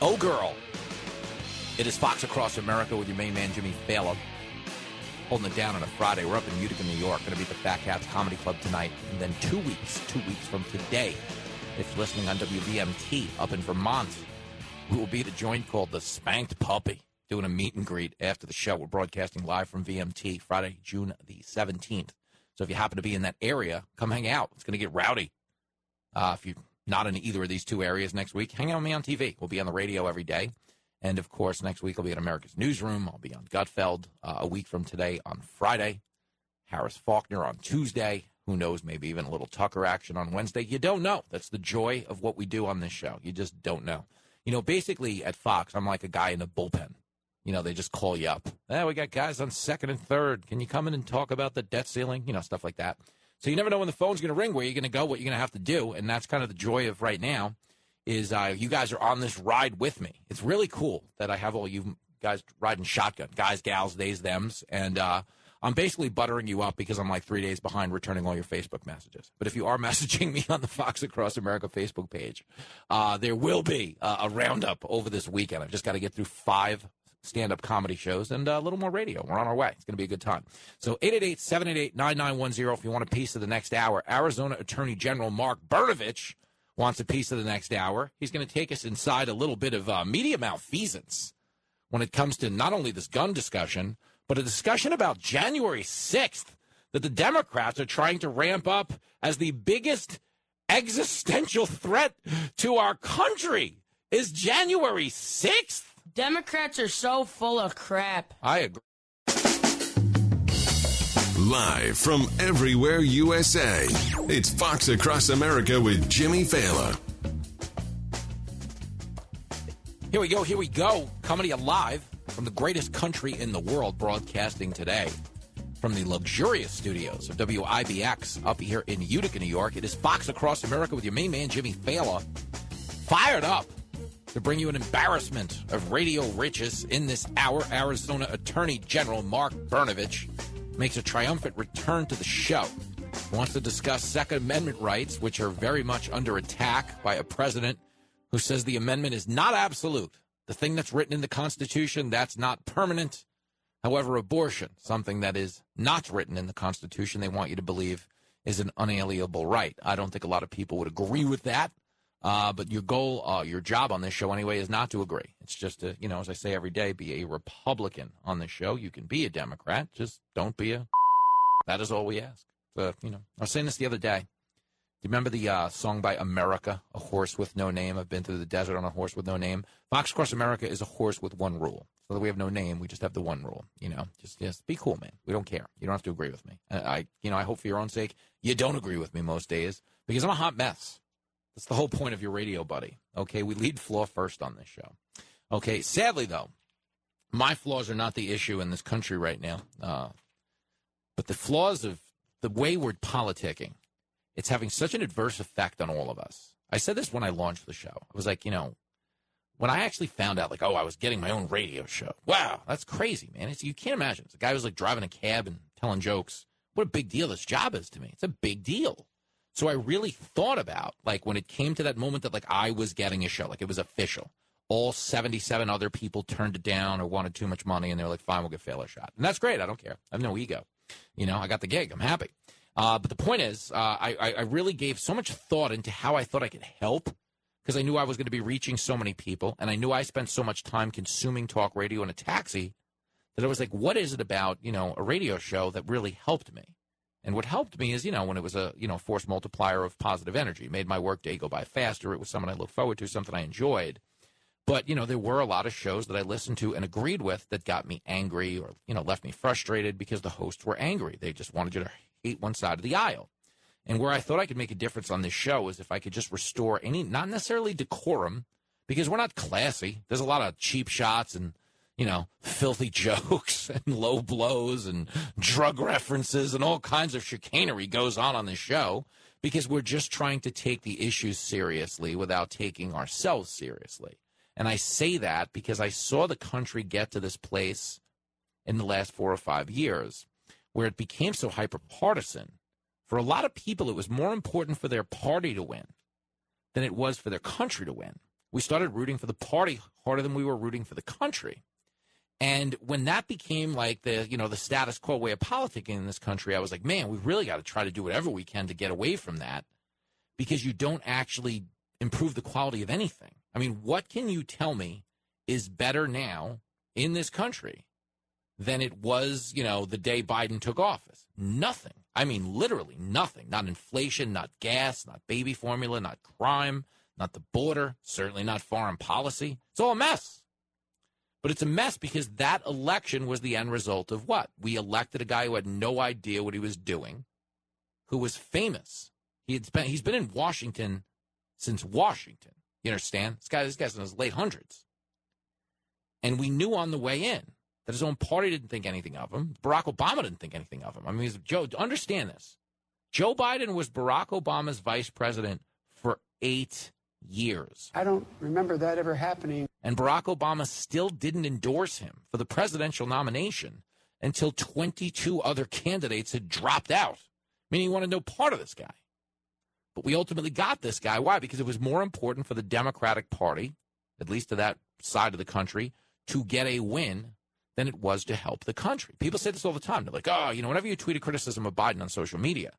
Oh, girl. It is Fox Across America with your main man, Jimmy Failla. Holding it down on a Friday. We're up in Utica, New York. Going to be at the Fat Katz Comedy Club tonight. And then two weeks, two weeks from today, if you're listening on WVMT up in Vermont, we will be at a joint called The Spanked Puppy. doing a meet and greet after the show. We're broadcasting live from VMT Friday, June the 17th. So if you happen to be in that area, come hang out. It's going to get rowdy. Uh, if you're not in either of these two areas next week, hang out with me on TV. We'll be on the radio every day. And of course, next week I'll be at America's Newsroom. I'll be on Gutfeld uh, a week from today on Friday. Harris Faulkner on Tuesday. Who knows? Maybe even a little Tucker action on Wednesday. You don't know. That's the joy of what we do on this show. You just don't know. You know, basically at Fox, I'm like a guy in a bullpen. You know, they just call you up. Yeah, we got guys on second and third. Can you come in and talk about the debt ceiling? You know, stuff like that. So you never know when the phone's going to ring, where you're going to go, what you're going to have to do, and that's kind of the joy of right now. Is uh, you guys are on this ride with me? It's really cool that I have all you guys riding shotgun, guys, gals, theys, them's, and uh, I'm basically buttering you up because I'm like three days behind returning all your Facebook messages. But if you are messaging me on the Fox Across America Facebook page, uh, there will be uh, a roundup over this weekend. I've just got to get through five stand up comedy shows and a little more radio. We're on our way. It's going to be a good time. So 888 788 9910 if you want a piece of the next hour. Arizona Attorney General Mark Brnovich wants a piece of the next hour. He's going to take us inside a little bit of uh, media malfeasance when it comes to not only this gun discussion, but a discussion about January 6th that the Democrats are trying to ramp up as the biggest existential threat to our country is January 6th. Democrats are so full of crap. I agree. Live from everywhere USA, it's Fox Across America with Jimmy Failla. Here we go, here we go. Coming to you live from the greatest country in the world, broadcasting today from the luxurious studios of WIBX up here in Utica, New York. It is Fox Across America with your main man, Jimmy Failla. Fired up to bring you an embarrassment of radio riches in this hour. Arizona Attorney General Mark Brnovich makes a triumphant return to the show. He wants to discuss Second Amendment rights, which are very much under attack by a president who says the amendment is not absolute. The thing that's written in the Constitution, that's not permanent. However, abortion, something that is not written in the Constitution, they want you to believe is an unalienable right. I don't think a lot of people would agree with that. Uh, but your goal, uh, your job on this show anyway, is not to agree. It's just to, you know, as I say every day, be a Republican on this show. You can be a Democrat, just don't be a. That is all we ask. So, you know, I was saying this the other day. Do you remember the uh, song by America, A Horse with No Name? I've been through the desert on a horse with no name. Fox Across America is a horse with one rule. So that we have no name, we just have the one rule. You know, just just be cool, man. We don't care. You don't have to agree with me. I, I you know, I hope for your own sake you don't agree with me most days because I'm a hot mess. That's the whole point of your radio, buddy. Okay, we lead flaw first on this show. Okay, sadly though, my flaws are not the issue in this country right now. Uh, but the flaws of the wayward politicking it's having such an adverse effect on all of us. I said this when I launched the show. I was like, you know, when I actually found out, like, oh, I was getting my own radio show. Wow, that's crazy, man. It's, you can't imagine. A guy was like driving a cab and telling jokes. What a big deal this job is to me. It's a big deal. So I really thought about, like, when it came to that moment that, like, I was getting a show, like, it was official. All 77 other people turned it down or wanted too much money, and they were like, fine, we'll get Fail a shot. And that's great. I don't care. I have no ego. You know, I got the gig. I'm happy. Uh, but the point is, uh, I, I really gave so much thought into how I thought I could help because I knew I was going to be reaching so many people, and I knew I spent so much time consuming talk radio in a taxi that I was like, what is it about you know a radio show that really helped me? And what helped me is, you know, when it was a you know force multiplier of positive energy, made my workday go by faster. It was something I looked forward to, something I enjoyed. But you know, there were a lot of shows that I listened to and agreed with that got me angry or you know left me frustrated because the hosts were angry. They just wanted you to hate one side of the aisle. And where I thought I could make a difference on this show is if I could just restore any, not necessarily decorum, because we're not classy. There's a lot of cheap shots and, you know, filthy jokes and low blows and drug references and all kinds of chicanery goes on on this show because we're just trying to take the issues seriously without taking ourselves seriously. And I say that because I saw the country get to this place in the last four or five years where it became so hyper partisan. For a lot of people, it was more important for their party to win than it was for their country to win. We started rooting for the party harder than we were rooting for the country. And when that became like the, you know, the status quo way of politicking in this country, I was like, man, we've really got to try to do whatever we can to get away from that because you don't actually improve the quality of anything. I mean, what can you tell me is better now in this country than it was, you know, the day Biden took office. Nothing. I mean, literally nothing. Not inflation, not gas, not baby formula, not crime, not the border, certainly not foreign policy. It's all a mess. But it's a mess because that election was the end result of what? We elected a guy who had no idea what he was doing, who was famous. He had spent, he's been in Washington since Washington. You understand? This guy, this guy's in his late hundreds. And we knew on the way in that his own party didn't think anything of him. Barack Obama didn't think anything of him. I mean, he's, Joe, understand this. Joe Biden was Barack Obama's vice president for eight years. I don't remember that ever happening. And Barack Obama still didn't endorse him for the presidential nomination until 22 other candidates had dropped out, meaning he wanted no part of this guy. But we ultimately got this guy. Why? Because it was more important for the Democratic Party, at least to that side of the country, to get a win than it was to help the country. People say this all the time. They're like, oh, you know, whenever you tweet a criticism of Biden on social media,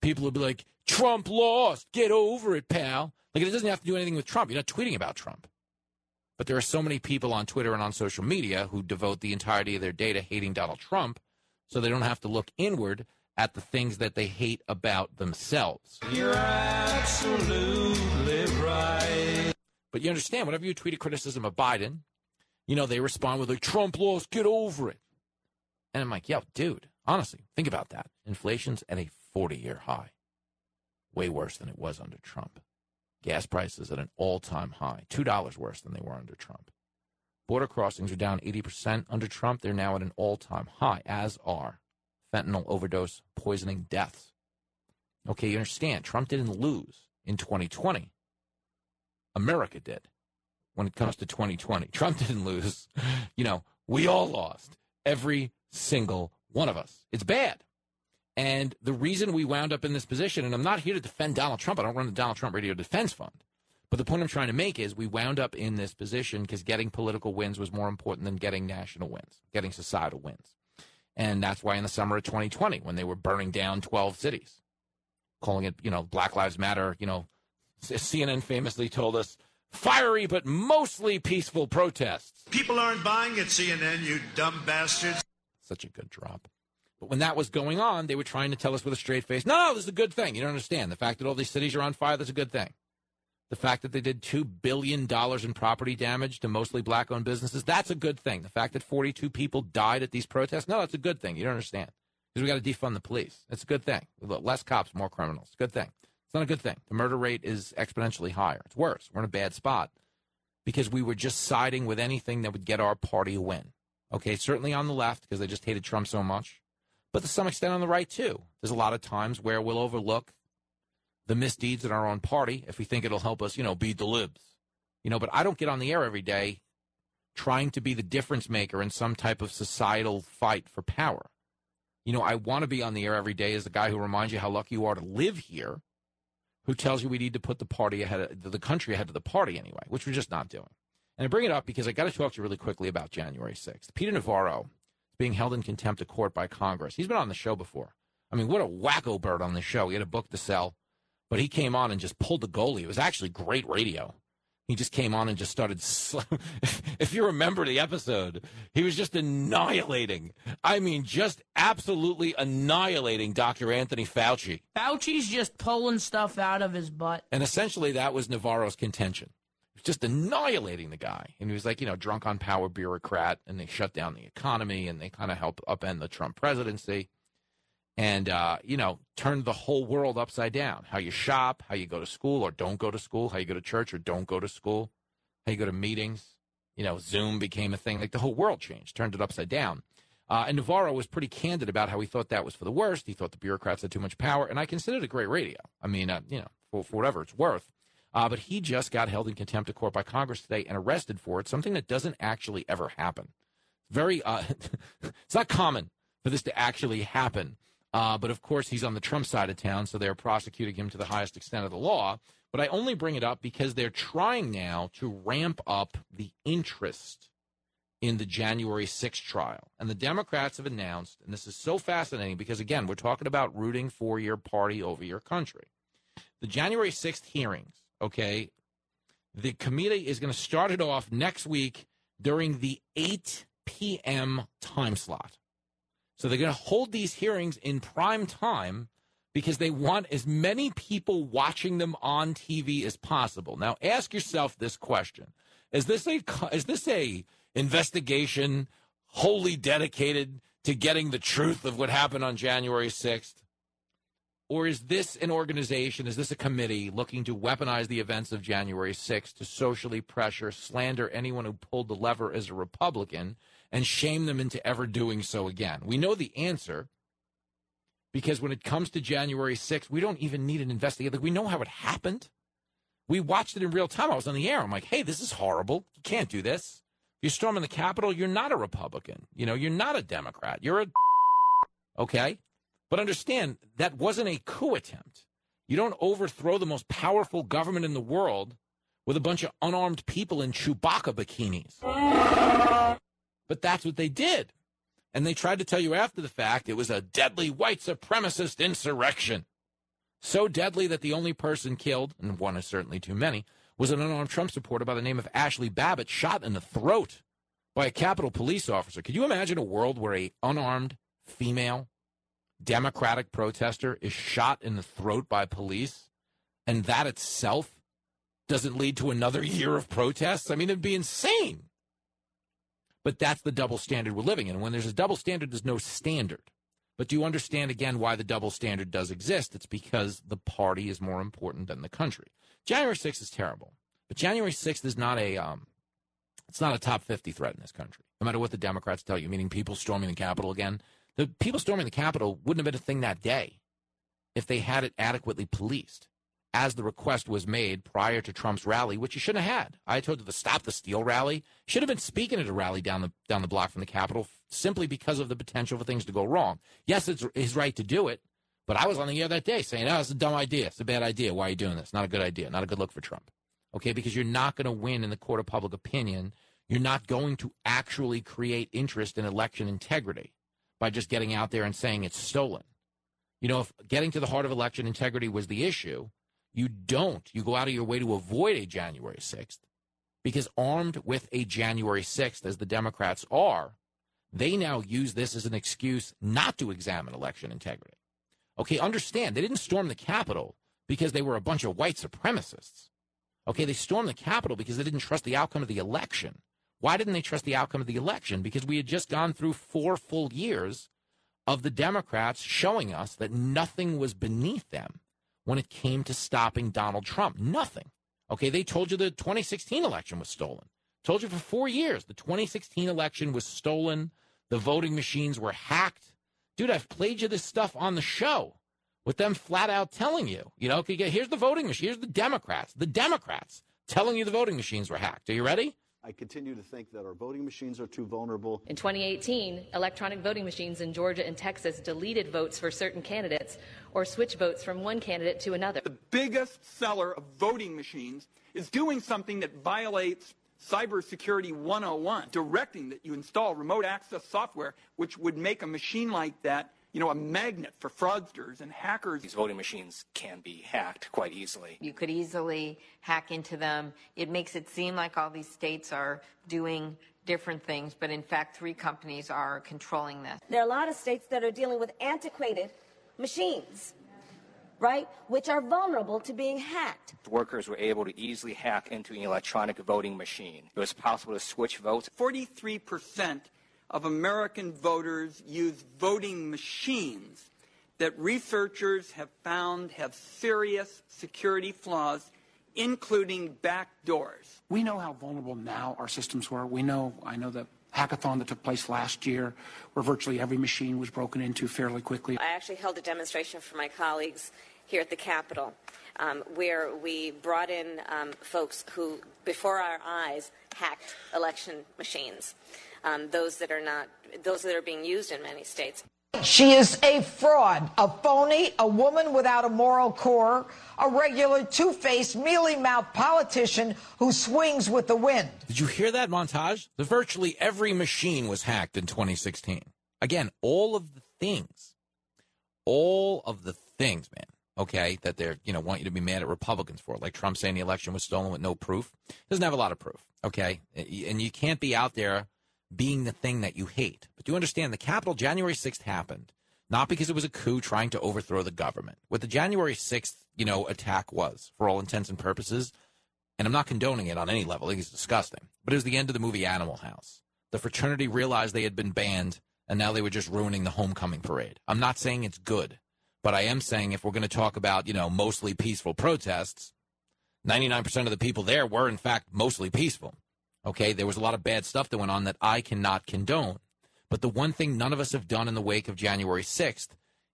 people will be like, Trump lost. Get over it, pal. Like, it doesn't have to do anything with Trump. You're not tweeting about Trump. But there are so many people on Twitter and on social media who devote the entirety of their day to hating Donald Trump so they don't have to look inward at the things that they hate about themselves. You're absolutely right. But you understand, whenever you tweet a criticism of Biden, you know, they respond with like, Trump lost, get over it. And I'm like, yo, dude, honestly, think about that. Inflation's at a 40 year high. Way worse than it was under Trump. Gas prices at an all time high, $2 worse than they were under Trump. Border crossings are down 80% under Trump. They're now at an all time high, as are fentanyl overdose poisoning deaths. Okay, you understand, Trump didn't lose in 2020. America did when it comes to 2020. Trump didn't lose. You know, we all lost. Every single one of us. It's bad. And the reason we wound up in this position, and I'm not here to defend Donald Trump, I don't run the Donald Trump Radio Defense Fund. But the point I'm trying to make is we wound up in this position because getting political wins was more important than getting national wins, getting societal wins. And that's why in the summer of 2020, when they were burning down 12 cities, calling it, you know, Black Lives Matter, you know, CNN famously told us fiery but mostly peaceful protests. People aren't buying it, CNN, you dumb bastards. Such a good drop. But when that was going on, they were trying to tell us with a straight face, no, this is a good thing. You don't understand. The fact that all these cities are on fire, that's a good thing. The fact that they did $2 billion in property damage to mostly black owned businesses, that's a good thing. The fact that 42 people died at these protests, no, that's a good thing. You don't understand. Because we got to defund the police. That's a good thing. Less cops, more criminals. Good thing. It's not a good thing. The murder rate is exponentially higher. It's worse. We're in a bad spot because we were just siding with anything that would get our party a win. Okay, certainly on the left because they just hated Trump so much, but to some extent on the right too. There's a lot of times where we'll overlook the misdeeds in our own party if we think it'll help us, you know, beat the libs. You know, but I don't get on the air every day trying to be the difference maker in some type of societal fight for power. You know, I want to be on the air every day as the guy who reminds you how lucky you are to live here who tells you we need to put the party ahead of the country ahead of the party anyway, which we're just not doing. And I bring it up because I got to talk to you really quickly about January 6th. Peter Navarro being held in contempt of court by Congress. He's been on the show before. I mean, what a wacko bird on the show. He had a book to sell, but he came on and just pulled the goalie. It was actually great radio he just came on and just started. Sl- if you remember the episode, he was just annihilating. I mean, just absolutely annihilating Dr. Anthony Fauci. Fauci's just pulling stuff out of his butt. And essentially, that was Navarro's contention. Just annihilating the guy. And he was like, you know, drunk on power bureaucrat, and they shut down the economy and they kind of helped upend the Trump presidency. And uh, you know turned the whole world upside down. How you shop how you go to school or don't go to school how you go to church or don't go to school how you go to meetings. You know zoom became a thing. Like the whole world changed turned it upside down. Uh, and navarro was pretty candid about how he thought that was for the worst. He thought the bureaucrats had too much power and i considered it great radio. I mean uh, you know for, for, whatever it's worth uh, but he just got held in contempt of court by congress today and arrested for it something that doesn't actually ever happen very uh, it's not common for this to actually happen uh, but of course, he's on the Trump side of town, so they're prosecuting him to the highest extent of the law. But I only bring it up because they're trying now to ramp up the interest in the January 6th trial. And the Democrats have announced, and this is so fascinating because, again, we're talking about rooting for your party over your country. The January 6th hearings, okay, the committee is going to start it off next week during the 8 p.m. time slot. So they're going to hold these hearings in prime time because they want as many people watching them on TV as possible. Now, ask yourself this question: Is this a is this a investigation wholly dedicated to getting the truth of what happened on January 6th? Or is this an organization, is this a committee looking to weaponize the events of January 6th to socially pressure, slander anyone who pulled the lever as a Republican, and shame them into ever doing so again? We know the answer because when it comes to January 6th, we don't even need an investigation. Like, we know how it happened. We watched it in real time. I was on the air. I'm like, hey, this is horrible. You can't do this. If you're storming the Capitol, you're not a Republican. You know, you're not a Democrat. You're a. Okay? But understand, that wasn't a coup attempt. You don't overthrow the most powerful government in the world with a bunch of unarmed people in Chewbacca bikinis. But that's what they did. And they tried to tell you after the fact it was a deadly white supremacist insurrection. So deadly that the only person killed, and one is certainly too many, was an unarmed Trump supporter by the name of Ashli Babbitt shot in the throat by a Capitol police officer. Could you imagine a world where a unarmed female Democratic protester is shot in the throat by police and that itself doesn't lead to another year of protests? I mean, it'd be insane. But that's the double standard we're living in. And when there's a double standard, there's no standard. But do you understand again why the double standard does exist? It's because the party is more important than the country. January 6th is terrible, but January 6th is not a um, it's not a top 50 threat in this country. No matter what the Democrats tell you, meaning people storming the Capitol again, the people storming the Capitol wouldn't have been a thing that day if they had it adequately policed, as the request was made prior to Trump's rally, which he shouldn't have had. I told you to stop the steal rally. Should have been speaking at a rally down the down the block from the Capitol simply because of the potential for things to go wrong. Yes, it's his right to do it, but I was on the air that day saying, "Oh, it's a dumb idea. It's a bad idea. Why are you doing this? Not a good idea. Not a good look for Trump." Okay, because you're not going to win in the court of public opinion. You're not going to actually create interest in election integrity by just getting out there and saying it's stolen. You know, if getting to the heart of election integrity was the issue, you don't. You go out of your way to avoid a January 6th because armed with a January 6th, as the Democrats are, they now use this as an excuse not to examine election integrity. Okay, understand, they didn't storm the Capitol because they were a bunch of white supremacists. Okay, they stormed the Capitol because they didn't trust the outcome of the election. Why didn't they trust the outcome of the election? Because we had just gone through four full years of the Democrats showing us that nothing was beneath them when it came to stopping Donald Trump. Nothing. Okay, they told you the 2016 election was stolen. Told you for four years the 2016 election was stolen. The voting machines were hacked. Dude, I've played you this stuff on the show with them flat out telling you, you know, okay, here's the voting machine. Here's the Democrats, the Democrats telling you the voting machines were hacked. Are you ready? I continue to think that our voting machines are too vulnerable. In 2018, electronic voting machines in Georgia and Texas deleted votes for certain candidates or switched votes from one candidate to another. The biggest seller of voting machines is doing something that violates Cybersecurity 101, directing that you install remote access software, which would make a machine like that you know, a magnet for fraudsters and hackers. These voting machines can be hacked quite easily. You could easily hack into them. It makes it seem like all these states are doing different things, but in fact, three companies are controlling this. There are a lot of states that are dealing with antiquated machines. Right, which are vulnerable to being hacked. Workers were able to easily hack into an electronic voting machine. It was possible to switch votes. 43 percent of American voters use voting machines that researchers have found have serious security flaws, including back doors. We know how vulnerable now our systems were. We know, I know the hackathon that took place last year, where virtually every machine was broken into fairly quickly. I actually held a demonstration for my colleagues here at the Capitol, um, where we brought in um, folks who, before our eyes, hacked election machines um, those that are not those that are being used in many states. She is a fraud, a phony, a woman without a moral core, a regular two faced, mealy mouthed politician who swings with the wind. Did you hear that montage? The virtually every machine was hacked in 2016. Again, all of the things, all of the things, man, okay, that they're, you know, want you to be mad at Republicans for, like Trump saying the election was stolen with no proof. Doesn't have a lot of proof. Okay, and you can't be out there being the thing that you hate. But you understand the Capitol January 6th happened not because it was a coup trying to overthrow the government. What the January 6th, you know, attack was for all intents and purposes, and I'm not condoning it on any level. It's disgusting. But it was the end of the movie Animal House. The fraternity realized they had been banned and now they were just ruining the homecoming parade. I'm not saying it's good, but I am saying if we're going to talk about, you know, mostly peaceful protests, 99% of the people there were in fact mostly peaceful. Okay, there was a lot of bad stuff that went on that I cannot condone. But the one thing none of us have done in the wake of January 6th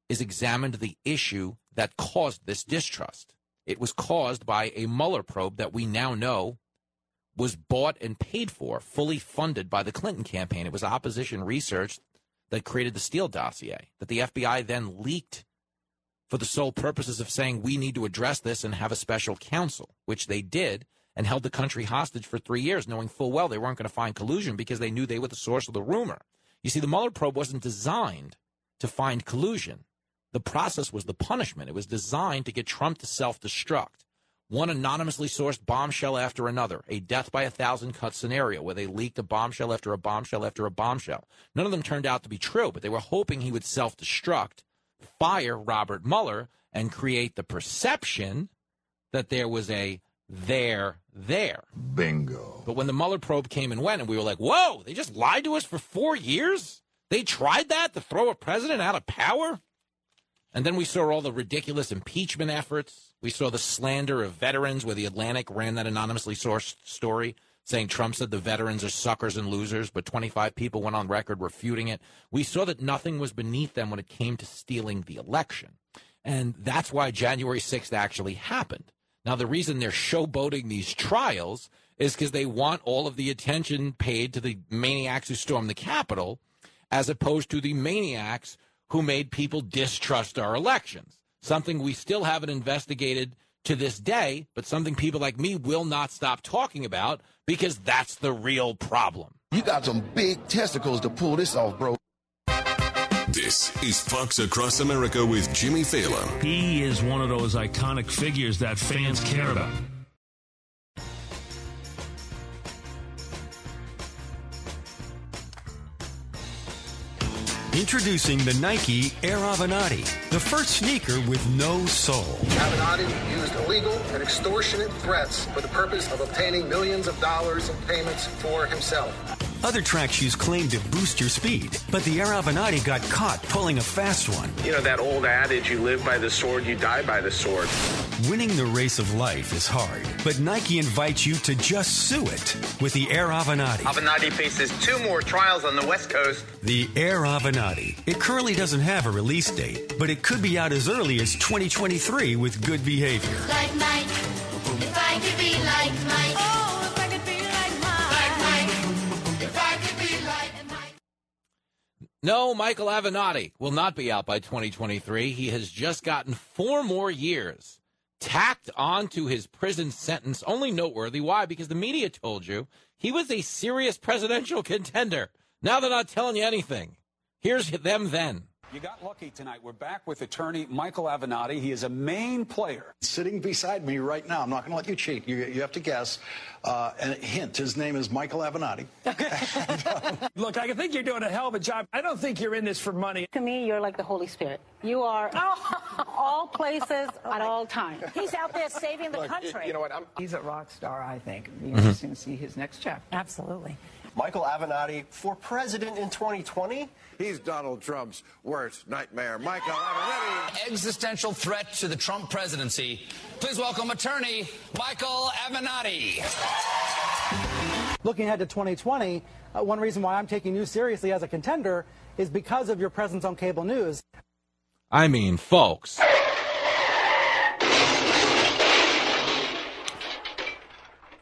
is examined the issue that caused this distrust. It was caused by a Mueller probe that we now know was bought and paid for, fully funded by the Clinton campaign. It was opposition research that created the Steele dossier that the FBI then leaked for the sole purposes of saying we need to address this and have a special counsel, which they did and held the country hostage for three years, knowing full well they weren't going to find collusion because they knew they were the source of the rumor. You see, the Mueller probe wasn't designed to find collusion. The process was the punishment. It was designed to get Trump to self destruct. One anonymously sourced bombshell after another, a death by a thousand cut scenario where they leaked a bombshell after a bombshell after a bombshell. None of them turned out to be true, but they were hoping he would self destruct, fire Robert Mueller, and create the perception that there was a there there. Bingo. But when the Mueller probe came and went, and we were like, whoa, they just lied to us for four years? They tried that to throw a president out of power? And then we saw all the ridiculous impeachment efforts. We saw the slander of veterans, where the Atlantic ran that anonymously sourced story saying Trump said the veterans are suckers and losers, but 25 people went on record refuting it. We saw that nothing was beneath them when it came to stealing the election. And that's why January 6th actually happened. Now, the reason they're showboating these trials is because they want all of the attention paid to the maniacs who stormed the Capitol, as opposed to the maniacs who made people distrust our elections. Something we still haven't investigated to this day, but something people like me will not stop talking about because that's the real problem. You got some big testicles to pull this off, bro. This is Fox Across America with Jimmy Failla. He is one of those iconic figures that fans care about. Introducing the Nike Air Avenatti, the first sneaker with no sole. Avenatti used illegal and extortionate threats for the purpose of obtaining millions of dollars in payments for himself. Other track shoes claim to boost your speed, but the Air Avenatti got caught pulling a fast one. You know that old adage, you live by the sword, you die by the sword. Winning the race of life is hard, but Nike invites you to just sue it with the Air Avenatti. Avenatti faces two more trials on the West Coast. The Air Avenatti. It currently doesn't have a release date, but it could be out as early as 2023 with good behavior. Like Mike, if I could be like Mike. Oh, if I could be like Mike. Like Mike, if I could be like Mike. No, Michael Avenatti will not be out by 2023. He has just gotten four more years tacked onto his prison sentence. Only noteworthy. Why? Because the media told you he was a serious presidential contender. Now they're not telling you anything. Here's them then. You got lucky tonight. We're back with attorney Michael Avenatti. He is a main player. Sitting beside me right now, I'm not going to let you cheat. You, you have to guess. Uh, and a hint, his name is Michael Avenatti. Look, I think you're doing a hell of a job. I don't think you're in this for money. To me, you're like the Holy Spirit. You are all places at all times. He's out there saving the Look, country. You know what? I'm, He's a rock star, I think. It'll be Mhm. interesting to see his next chapter. Absolutely. Michael Avenatti for president in 2020. He's Donald Trump's worst nightmare. Michael Avenatti. Existential threat to the Trump presidency. Please welcome attorney Michael Avenatti. Looking ahead to 2020, uh, one reason why I'm taking you seriously as a contender is because of your presence on cable news. I mean, folks.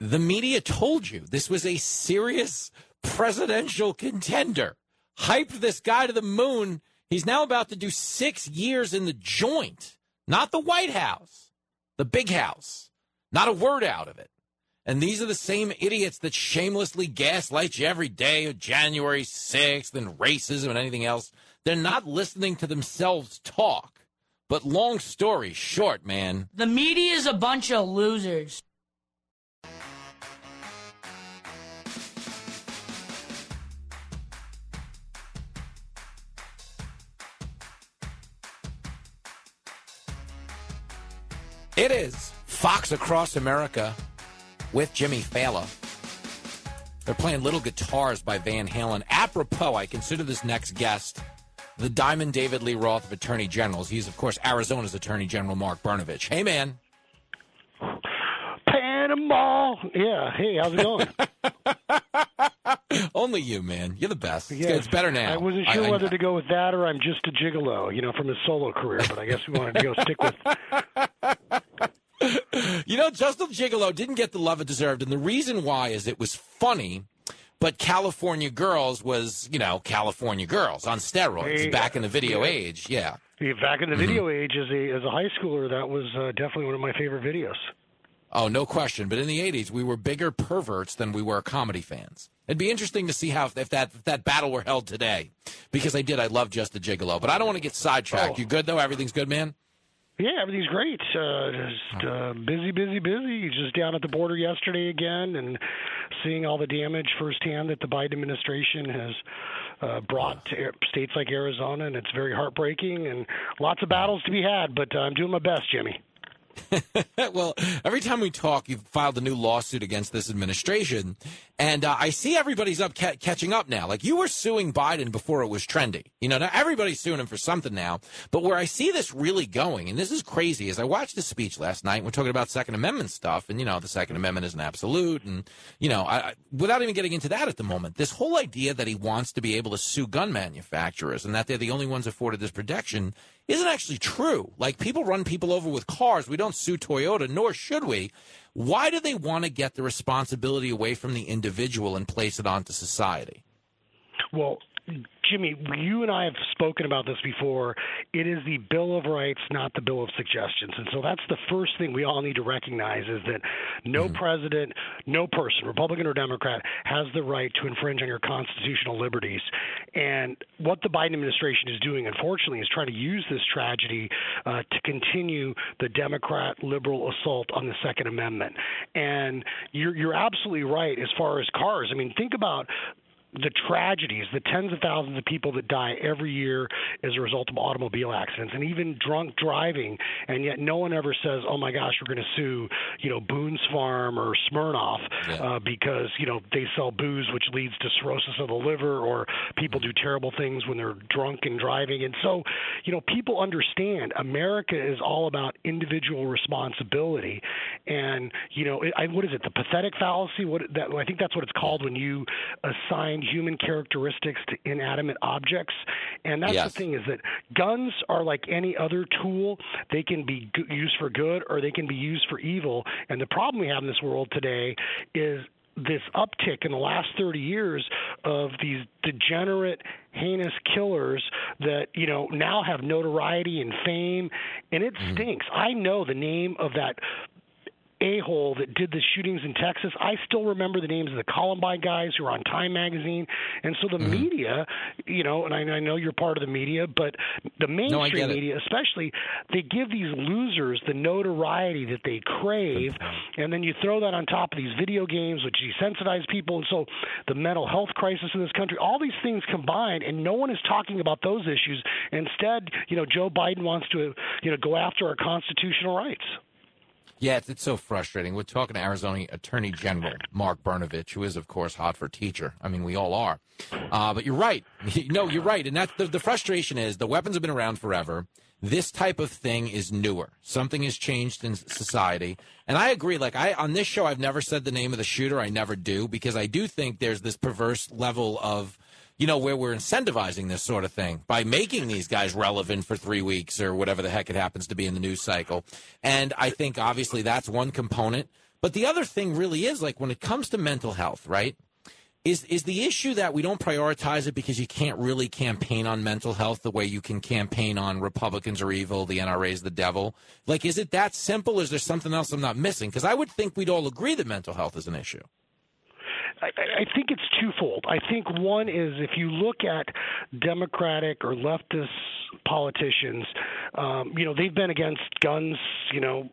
The media told you this was a serious presidential contender. Hyped this guy to the moon. He's now about to do six years in the joint, not the White House, the big house. Not a word out of it. And these are the same idiots that shamelessly gaslight you every day of January 6th and racism and anything else. They're not listening to themselves talk. But long story short, man. The media is a bunch of losers. It is Fox Across America with Jimmy Failla. They're playing Little Guitars by Van Halen. Apropos, I consider this next guest the Diamond David Lee Roth of Attorney Generals. He's, of course, Arizona's Attorney General Mark Brnovich. Hey, man. Panama. Yeah. Hey, how's it going? Only you, man. You're the best. It's, Yes. it's better now. I wasn't sure whether to go with that or I'm just a gigolo, you know, from his solo career. But I guess we wanted to go stick with. You know, Just a Gigolo didn't get the love it deserved, and the reason why is it was funny, but California Girls was, you know, California Girls on steroids Hey, back in the video yeah. age. Yeah. Yeah, Back in the Mm-hmm. video age, as a as a high schooler, that was uh, definitely one of my favorite videos. Oh, no question. But in the '80s, we were bigger perverts than we were comedy fans. It'd be interesting to see how if that if that battle were held today, because I did. I love Just a Gigolo, but I don't want to get sidetracked. Oh. You good though? Everything's good, man. Yeah, everything's great. Uh, just uh, busy, busy, busy. Just down at the border yesterday again, and seeing all the damage firsthand that the Biden administration has uh, brought to states like Arizona, and it's very heartbreaking. And lots of battles to be had, but uh, I'm doing my best, Jimmy. well, every time we talk, you've filed a new lawsuit against this administration, and uh, I see everybody's up ca- catching up now. Like you were suing Biden before it was trendy. You know, now everybody's suing him for something now. But where I see this really going, and this is crazy, is I watched the speech last night. We're talking about Second Amendment stuff, and you know, the Second Amendment is an absolute, and you know, I, I, without even getting into that at the moment, this whole idea that he wants to be able to sue gun manufacturers and that they're the only ones afforded this protection isn't actually true. Like people run people over with cars. We don't sue Toyota, nor should we. Why do they want to get the responsibility away from the individual and place it onto society? Well, Jimmy, you and I have spoken about this before. It is the Bill of Rights, not the Bill of Suggestions. And so that's the first thing we all need to recognize is that no president, no person, Republican or Democrat, has the right to infringe on your constitutional liberties. And what the Biden administration is doing, unfortunately, is trying to use this tragedy uh, to continue the Democrat liberal assault on the Second Amendment. And you're, you're absolutely right as far as cars. I mean, think about the tragedies, the tens of thousands of people that die every year as a result of automobile accidents and even drunk driving, and yet no one ever says, "Oh my gosh, we're going to sue," you know, Boone's Farm or Smirnoff uh, because you know they sell booze, which leads to cirrhosis of the liver, or people do terrible things when they're drunk and driving, and so you know people understand America is all about individual responsibility, and you know, I, what is it, the pathetic fallacy? What that I think that's what it's called when you assign human characteristics to inanimate objects. And that's Yes. the thing is that guns are like any other tool. They can be g- used for good or they can be used for evil. And the problem we have in this world today is this uptick in the last 30 years of these degenerate heinous killers that you know now have notoriety and fame and it mm-hmm. stinks i know the name of that a hole that did the shootings in Texas. I still remember the names of the Columbine guys who were on Time magazine. And so the Mm-hmm. media, you know, and I, I know you're part of the media, but the mainstream it. media, especially, they give these losers the notoriety that they crave. And then you throw that on top of these video games, which desensitize people. And so the mental health crisis in this country, all these things combined, and no one is talking about those issues. Instead, you know, Joe Biden wants to, you know, go after our constitutional rights. Yeah, it's, so frustrating. We're talking to Arizona Attorney General Mark Brnovich, who is, of course, hot for teacher. I mean, we all are. Uh, but you're right. no, you're right. And that's the, the frustration is the weapons have been around forever. This type of thing is newer. Something has changed in society. And I agree. Like I on this show, I've never said the name of the shooter. I never do because I do think there's this perverse level of you know, where we're incentivizing this sort of thing by making these guys relevant for three weeks or whatever the heck it happens to be in the news cycle. And I think obviously that's one component. But the other thing really is like when it comes to mental health, right? Is is the issue that we don't prioritize it because you can't really campaign on mental health the way you can campaign on Republicans are evil, the NRA is the devil? Like, is it that simple? Is there something else I'm not missing? Because I would think we'd all agree that mental health is an issue. I, I think it's twofold. I think one is if you look at Democratic or leftist politicians, um, you know, they've been against guns, you know,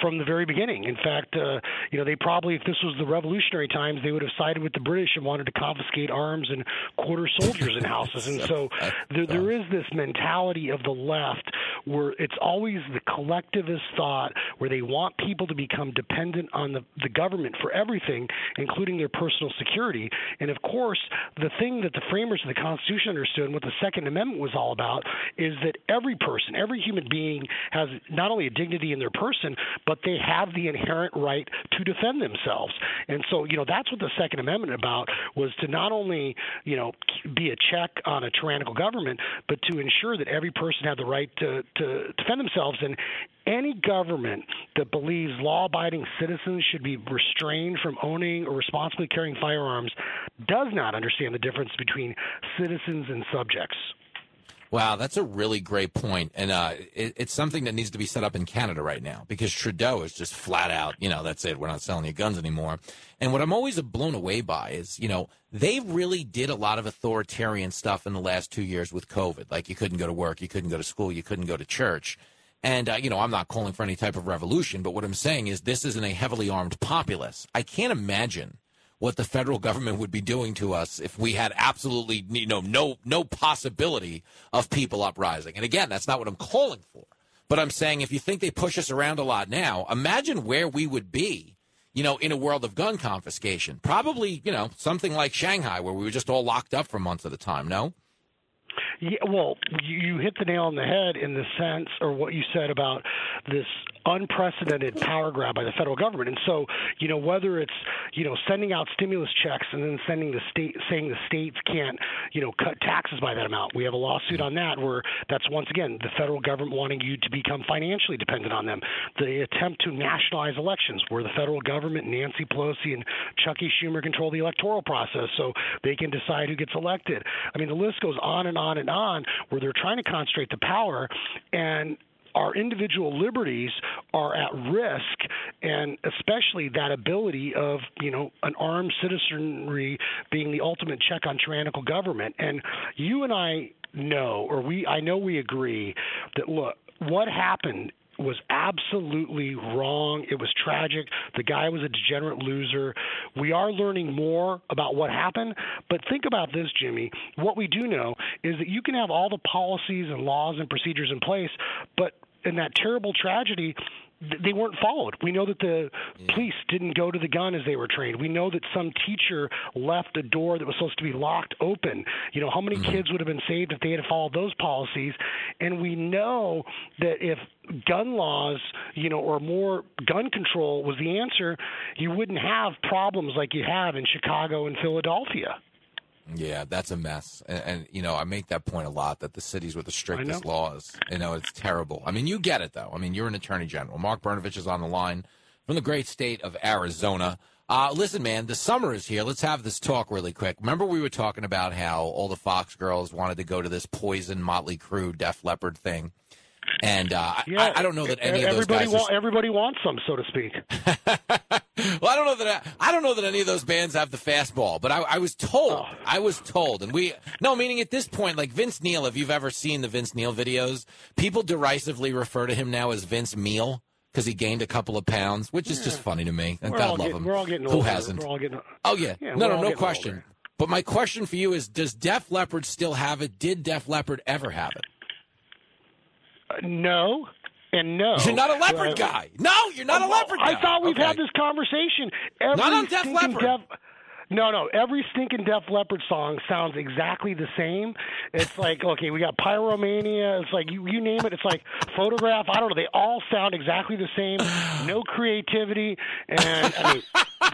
from the very beginning. In fact, uh, you know, they probably, if this was the revolutionary times, they would have sided with the British and wanted to confiscate arms and quarter soldiers in houses. And so there, there is this mentality of the left where it's always the collectivist thought where they want people to become dependent on the, the government for everything, including their personal security. And of course, the thing that the framers of the Constitution understood and what the Second Amendment was all about is that every person, every human being has not only a dignity in their person, but they have the inherent right to defend themselves. And so, you know, that's what the Second Amendment about was to not only, you know, be a check on a tyrannical government, but to ensure that every person had the right to, to defend themselves. And any government that believes law abiding citizens should be restrained from owning or responsibly carrying firearms does not understand the difference between citizens and subjects. Wow, that's a really great point. and uh, it, it's something that needs to be set up in Canada right now because Trudeau is just flat out, you know, that's it. We're not selling you guns anymore. And what I'm always blown away by is, you know, they really did a lot of authoritarian stuff in the last two years with COVID. Like you couldn't go to work, you couldn't go to school, you couldn't go to church. And, uh, you know, I'm not calling for any type of revolution, but what I'm saying is this isn't a heavily armed populace. I can't imagine what the federal government would be doing to us if we had absolutely, you know, no, no possibility of people uprising. And again, that's not what I'm calling for. But I'm saying if you think they push us around a lot now, imagine where we would be, you know, in a world of gun confiscation. Probably, you know, something like Shanghai where we were just all locked up for months at a time, no? Yeah, well, you hit the nail on the head in the sense, or what you said about this unprecedented power grab by the federal government. And so, you know, whether it's you know sending out stimulus checks and then sending the state saying the states can't you know cut taxes by that amount. We have a lawsuit on that where that's once again the federal government wanting you to become financially dependent on them. The attempt to nationalize elections where the federal government, Nancy Pelosi and Chucky Schumer control the electoral process so they can decide who gets elected. I mean, the list goes on and on and on where they're trying to concentrate the power and our individual liberties are at risk, and especially that ability of you know an armed citizenry being the ultimate check on tyrannical government. And you and I know, or we I know we agree that look what happened was absolutely wrong. It was tragic. The guy was a degenerate loser. We are learning more about what happened, but think about this, Jimmy. What we do know is that you can have all the policies and laws and procedures in place, but in that terrible tragedy, they weren't followed. We know that the police didn't go to the gun as they were trained. We know that some teacher left a door that was supposed to be locked open. You know, how many mm-hmm. kids would have been saved if they had followed those policies? And we know that if gun laws, you know, or more gun control was the answer, you wouldn't have problems like you have in Chicago and Philadelphia. Yeah, that's a mess. And, and, you know, I make that point a lot that the cities with the strictest laws, you know, it's terrible. I mean, you get it, though. I mean, you're an attorney general. Mark Brnovich is on the line from the great state of Arizona. Uh, listen, man, the summer is here. Let's have this talk really quick. Remember, we were talking about how all the Fox girls wanted to go to this Poison, Motley Crue, Def Leppard thing. And uh, yeah, I, I, don't know that any of those guys. Wa- everybody wants some, so to speak. well, I don't know that I, I, don't know that any of those bands have the fastball, but I, I was told. Oh. I was told, and we no meaning at this point, like Vince Neil. If you've ever seen the Vince Neil videos, people derisively refer to him now as Vince Meal because he gained a couple of pounds, which is yeah. just funny to me. And we're God love getting, him. We're all getting Who older. hasn't? We're all getting, oh yeah, yeah no, no, no question. Older. But my question for you is: Does Def Leppard still have it? Did Def Leppard ever have it? No. And no, you're not a leopard guy. No, you're not a leopard guy. I thought we've okay. had this conversation. Every not on Def Leppard. Def- no, no. Every stinking Def Leppard song sounds exactly the same. It's like, okay, we got Pyromania. It's like you, you name it. It's like Photograph. I don't know. They all sound exactly the same. No creativity. And I mean,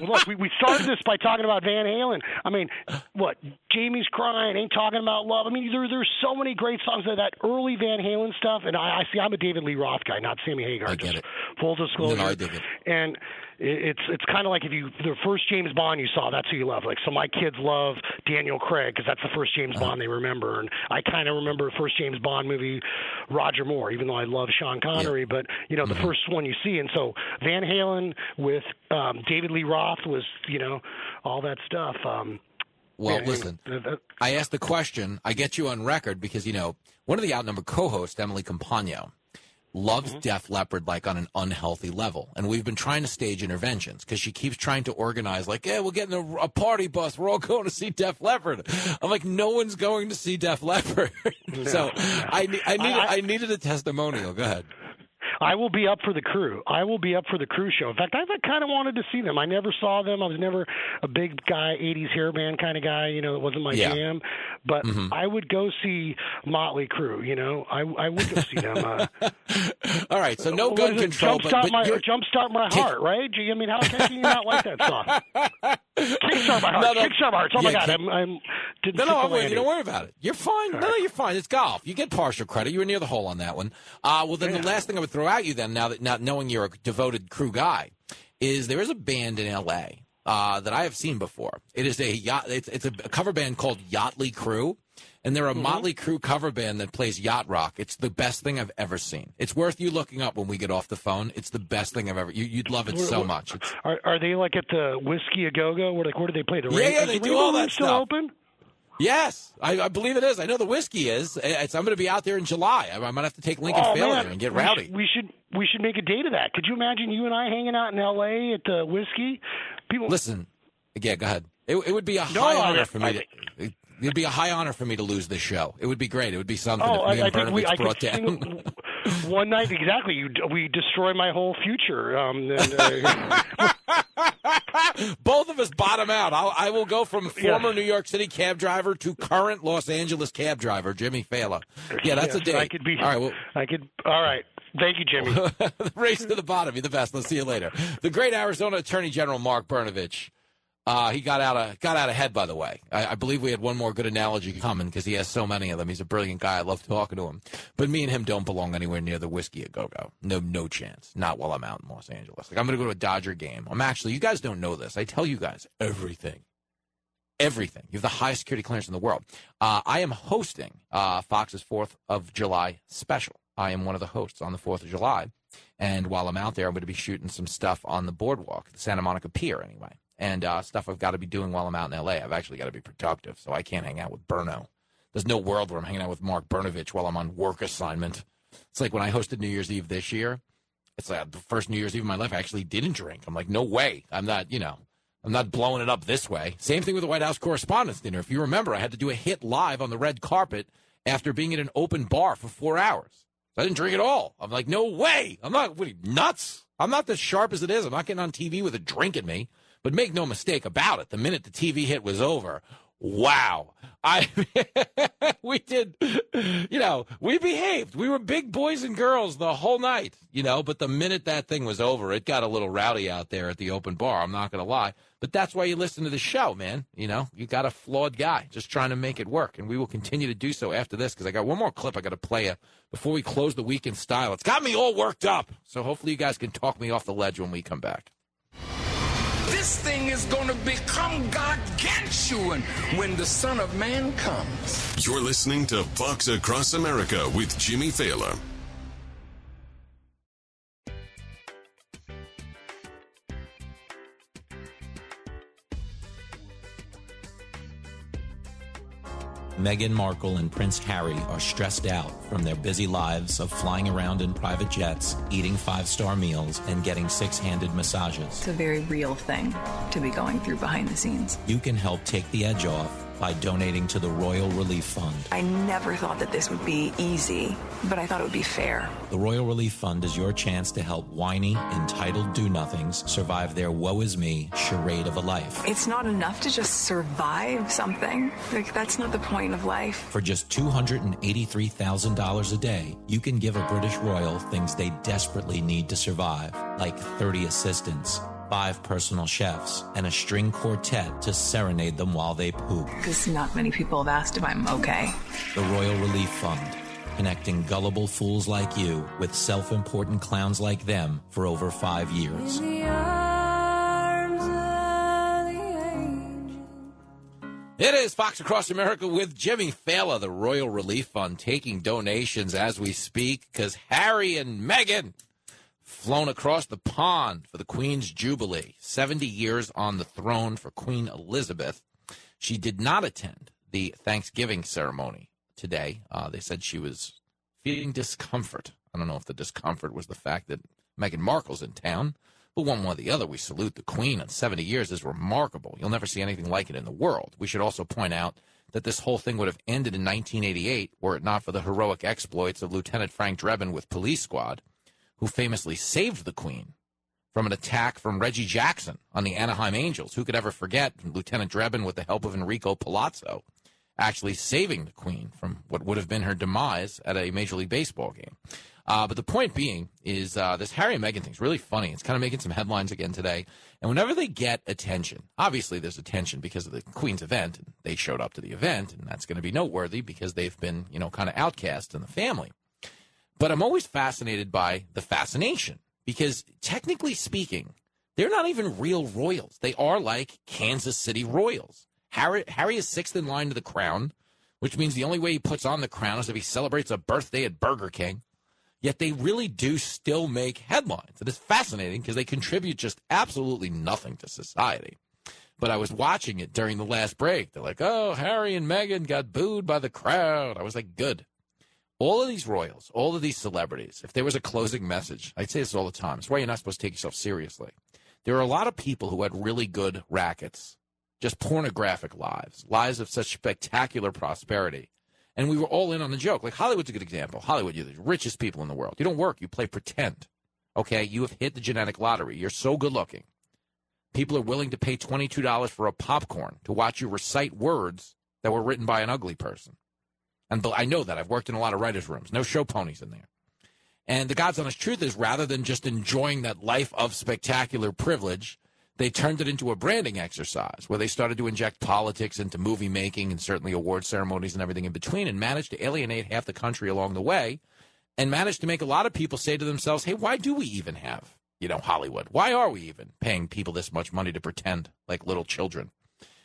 look, we, we started this by talking about Van Halen. I mean, what? Jamie's crying. Ain't talking about love. I mean, there there's so many great songs of that early Van Halen stuff. And I, I see. I'm a David Lee Roth guy, not Sammy Hagar. I get it. Full disclosure. No, I dig it. And it's it's kind of like if you the first James Bond you saw, that's who you love. Like so, my kids love Daniel Craig because that's the first James uh-huh. Bond they remember, and I kind of remember the first James Bond movie, Roger Moore, even though I love Sean Connery. Yeah. But you know, the mm-hmm. first one you see, and so Van Halen with um, David Lee Roth was you know all that stuff. Um, well, yeah, listen, I asked the question. I get you on record because you know one of the outnumbered co-hosts, Emily Compagno loves mm-hmm. Def Leppard like on an unhealthy level. And we've been trying to stage interventions because she keeps trying to organize, like, yeah, we're getting a, a party bus. We're all going to see Def Leppard. I'm like, no one's going to see Def Leppard. so I, ne- I, needed, I, needed a testimonial. Go ahead. I will be up for the crew. I will be up for the crew show. In fact, I kind of wanted to see them. I never saw them. I was never a big guy, 80s hair band kind of guy. You know, it wasn't my Yeah. jam. But Mhm. I would go see Motley Crue. You know, I I would go see them. Uh, All right, so no gun control, but, Jumpstart but my you're- jumpstart my heart, right? I mean, how can you not like that song? Kickstart my heart. No, no. Kickstart my heart. Oh my God, kick- I'm, I'm No, no, I'm with you. Don't worry about it. You're fine. No, no, you're fine. It's golf. You get partial credit. You were near the hole on that one. Uh, well, then the last thing I would throw at you, then, now that now knowing you're a devoted crew guy, is there is a band in L.A. Uh, that I have seen before. It is a yacht. It's, it's a cover band called Yachtly Crew, and they're a Mm-hmm. Motley Crue cover band that plays yacht rock. It's the best thing I've ever seen. It's worth you looking up when we get off the phone. It's the best thing I've ever. You, you'd love it so much. It's, Are, are they like at the Whiskey A Go Go? Where like where do they play? The Yeah, Rain- yeah, they the do all that still stuff. open? Yes, I, I believe it is. I know the whiskey is. It's, I'm going to be out there in July. I, I might have to take Lincoln oh, Failure man. and get rowdy. We should we should make a date of that. Could you imagine you and I hanging out in L.A. at the whiskey? People, Listen, yeah, go ahead. It, it would be a No, high honor for me to. It'd be a high honor for me to lose this show. It would be great. It would be something Oh, if me I, I think we. I brought could down. sing one night exactly. You we destroy my whole future. Um, and, uh, Both of us bottom out. I'll, I will go from Yeah. former New York City cab driver to current Los Angeles cab driver, Jimmy Failla. Yeah, that's a yes, date. I could be. All right, well, I could. All right. Thank you, Jimmy. race to the bottom. You're the best. Let's see you later. The great Arizona Attorney General Mark Brnovich. Uh, he got out of got out ahead, by the way. I, I believe we had one more good analogy coming because he has so many of them. He's a brilliant guy. I love talking to him. But me and him don't belong anywhere near the whiskey at Go Go. No, no chance. Not while I'm out in Los Angeles. Like I'm going to go to a Dodger game. I'm actually. You guys don't know this. I tell you guys everything everything. You have the highest security clearance in the world. Uh, I am hosting uh, Fox's Fourth of July special. I am one of the hosts on the Fourth of July, and while I'm out there, I'm going to be shooting some stuff on the boardwalk, the Santa Monica Pier, anyway, and uh, stuff I've got to be doing while I'm out in L.A. I've actually got to be productive, so I can't hang out with Burno. There's no world where I'm hanging out with Mark Brnovich while I'm on work assignment. It's like when I hosted New Year's Eve this year. It's like the first New Year's Eve of my life I actually didn't drink. I'm like, no way. I'm not, you know, I'm not blowing it up this way. Same thing with the White House Correspondents' Dinner. If you remember, I had to do a hit live on the red carpet after being at an open bar for four hours. So I didn't drink at all. I'm like, no way. I'm not what are you, nuts. I'm not as sharp as it is. I'm not getting on TV with a drink in me. But make no mistake about it. The minute the TV hit was over, wow. I we did you know, we behaved. We were big boys and girls the whole night, you know, but the minute that thing was over, it got a little rowdy out there at the open bar. I'm not going to lie. But that's why you listen to the show, man. You know, you got a flawed guy just trying to make it work. And we will continue to do so after this because I got one more clip I got to play you before we close the week in style. It's got me all worked up. So hopefully you guys can talk me off the ledge when we come back. This thing is going to become gargantuan when the Son of Man comes. You're listening to Fox Across America with Jimmy Failla. Meghan Markle and Prince Harry are stressed out from their busy lives of flying around in private jets, eating five star meals, and getting six handed massages. It's a very real thing to be going through behind the scenes. You can help take the edge off by donating to the Royal Relief Fund. I never thought that this would be easy, but I thought it would be fair. The Royal Relief Fund is your chance to help whiny, entitled do nothings survive their woe is me charade of a life. It's not enough to just survive something. Like, that's not the point of life. For just $283,000 a day, you can give a British royal things they desperately need to survive, like 30 assistants, five personal chefs, and a string quartet to serenade them while they poop. Because not many people have asked if I'm okay. The Royal Relief Fund, connecting gullible fools like you with self important clowns like them for over five years. It is Fox Across America with Jimmy Failla, the Royal Relief Fund, taking donations as we speak because Harry and Meghan flown across the pond for the Queen's Jubilee. 70 years on the throne for Queen Elizabeth. She did not attend the Thanksgiving ceremony today. Uh, they said she was feeling discomfort. I don't know if the discomfort was the fact that Meghan Markle's in town, but one way or the other, we salute the Queen. And 70 years is remarkable. You'll never see anything like it in the world. We should also point out that this whole thing would have ended in 1988 were it not for the heroic exploits of Lieutenant Frank Drebin with Police Squad, who famously saved the Queen from an attack from Reggie Jackson on the Anaheim Angels. Who could ever forget Lieutenant Drebin, with the help of Enrico Palazzo, actually saving the Queen from what would have been her demise at a Major League Baseball game? Uh, but the point being is uh, this Harry and Meghan thing is really funny. It's kind of making some headlines again today. And whenever they get attention, obviously there's attention because of the Queen's event. And they showed up to the event, and that's going to be noteworthy because they've been, you know, kind of outcast in the family. But I'm always fascinated by the fascination because technically speaking, they're not even real royals. They are like Kansas City Royals. Harry, Harry is sixth in line to the crown, which means the only way he puts on the crown is if he celebrates a birthday at Burger King. Yet they really do still make headlines. And it's fascinating because they contribute just absolutely nothing to society. But I was watching it during the last break. They're like, oh, Harry and Meghan got booed by the crowd. I was like, good. All of these royals, all of these celebrities, if there was a closing message, I'd say this all the time. It's why you're not supposed to take yourself seriously. There are a lot of people who had really good rackets, just pornographic lives, lives of such spectacular prosperity and we were all in on the joke. Like Hollywood's a good example. Hollywood, you're the richest people in the world. You don't work, you play pretend. Okay, you have hit the genetic lottery. You're so good looking. People are willing to pay $22 for a popcorn to watch you recite words that were written by an ugly person. And I know that. I've worked in a lot of writers' rooms. No show ponies in there. And the God's honest truth is rather than just enjoying that life of spectacular privilege, they turned it into a branding exercise where they started to inject politics into movie making and certainly award ceremonies and everything in between and managed to alienate half the country along the way and managed to make a lot of people say to themselves, hey, why do we even have, you know, Hollywood? Why are we even paying people this much money to pretend like little children?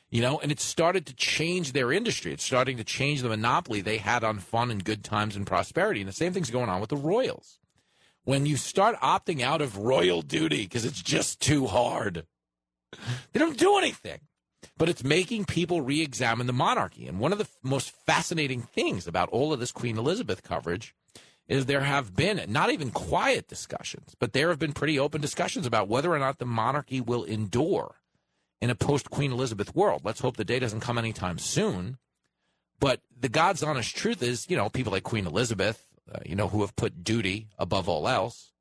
You know, and it started to change their industry. It's starting to change the monopoly they had on fun and good times and prosperity. And the same thing's going on with the Royals. When you start opting out of royal duty because it's just too hard, they don't do anything. But it's making people re examine the monarchy. And one of the most fascinating things about all of this Queen Elizabeth coverage is there have been not even quiet discussions, but there have been pretty open discussions about whether or not the monarchy will endure in a post Queen Elizabeth world. Let's hope the day doesn't come anytime soon. But the God's honest truth is, you know, people like Queen Elizabeth, uh, you know, who have put duty above all else,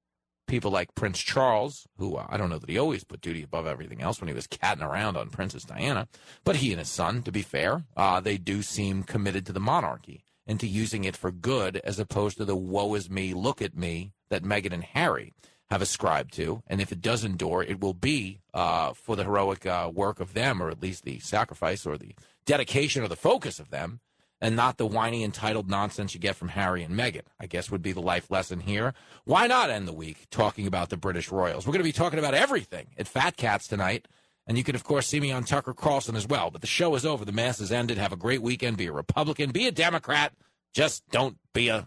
people like Prince Charles, who uh, I don't know that he always put duty above everything else when he was catting around on Princess Diana, but he and his son, to be fair, uh, they do seem committed to the monarchy and to using it for good as opposed to the woe is me, look at me that Meghan and Harry have ascribed to. And if it does endure, it will be uh, for the heroic uh, work of them, or at least the sacrifice or the dedication or the focus of them and not the whiny, entitled nonsense you get from Harry and Meghan, I guess would be the life lesson here. Why not end the week talking about the British Royals? We're going to be talking about everything at Fat Katz tonight. And you can, of course, see me on Tucker Carlson as well. But the show is over. The mass has ended. Have a great weekend. Be a Republican. Be a Democrat. Just don't be a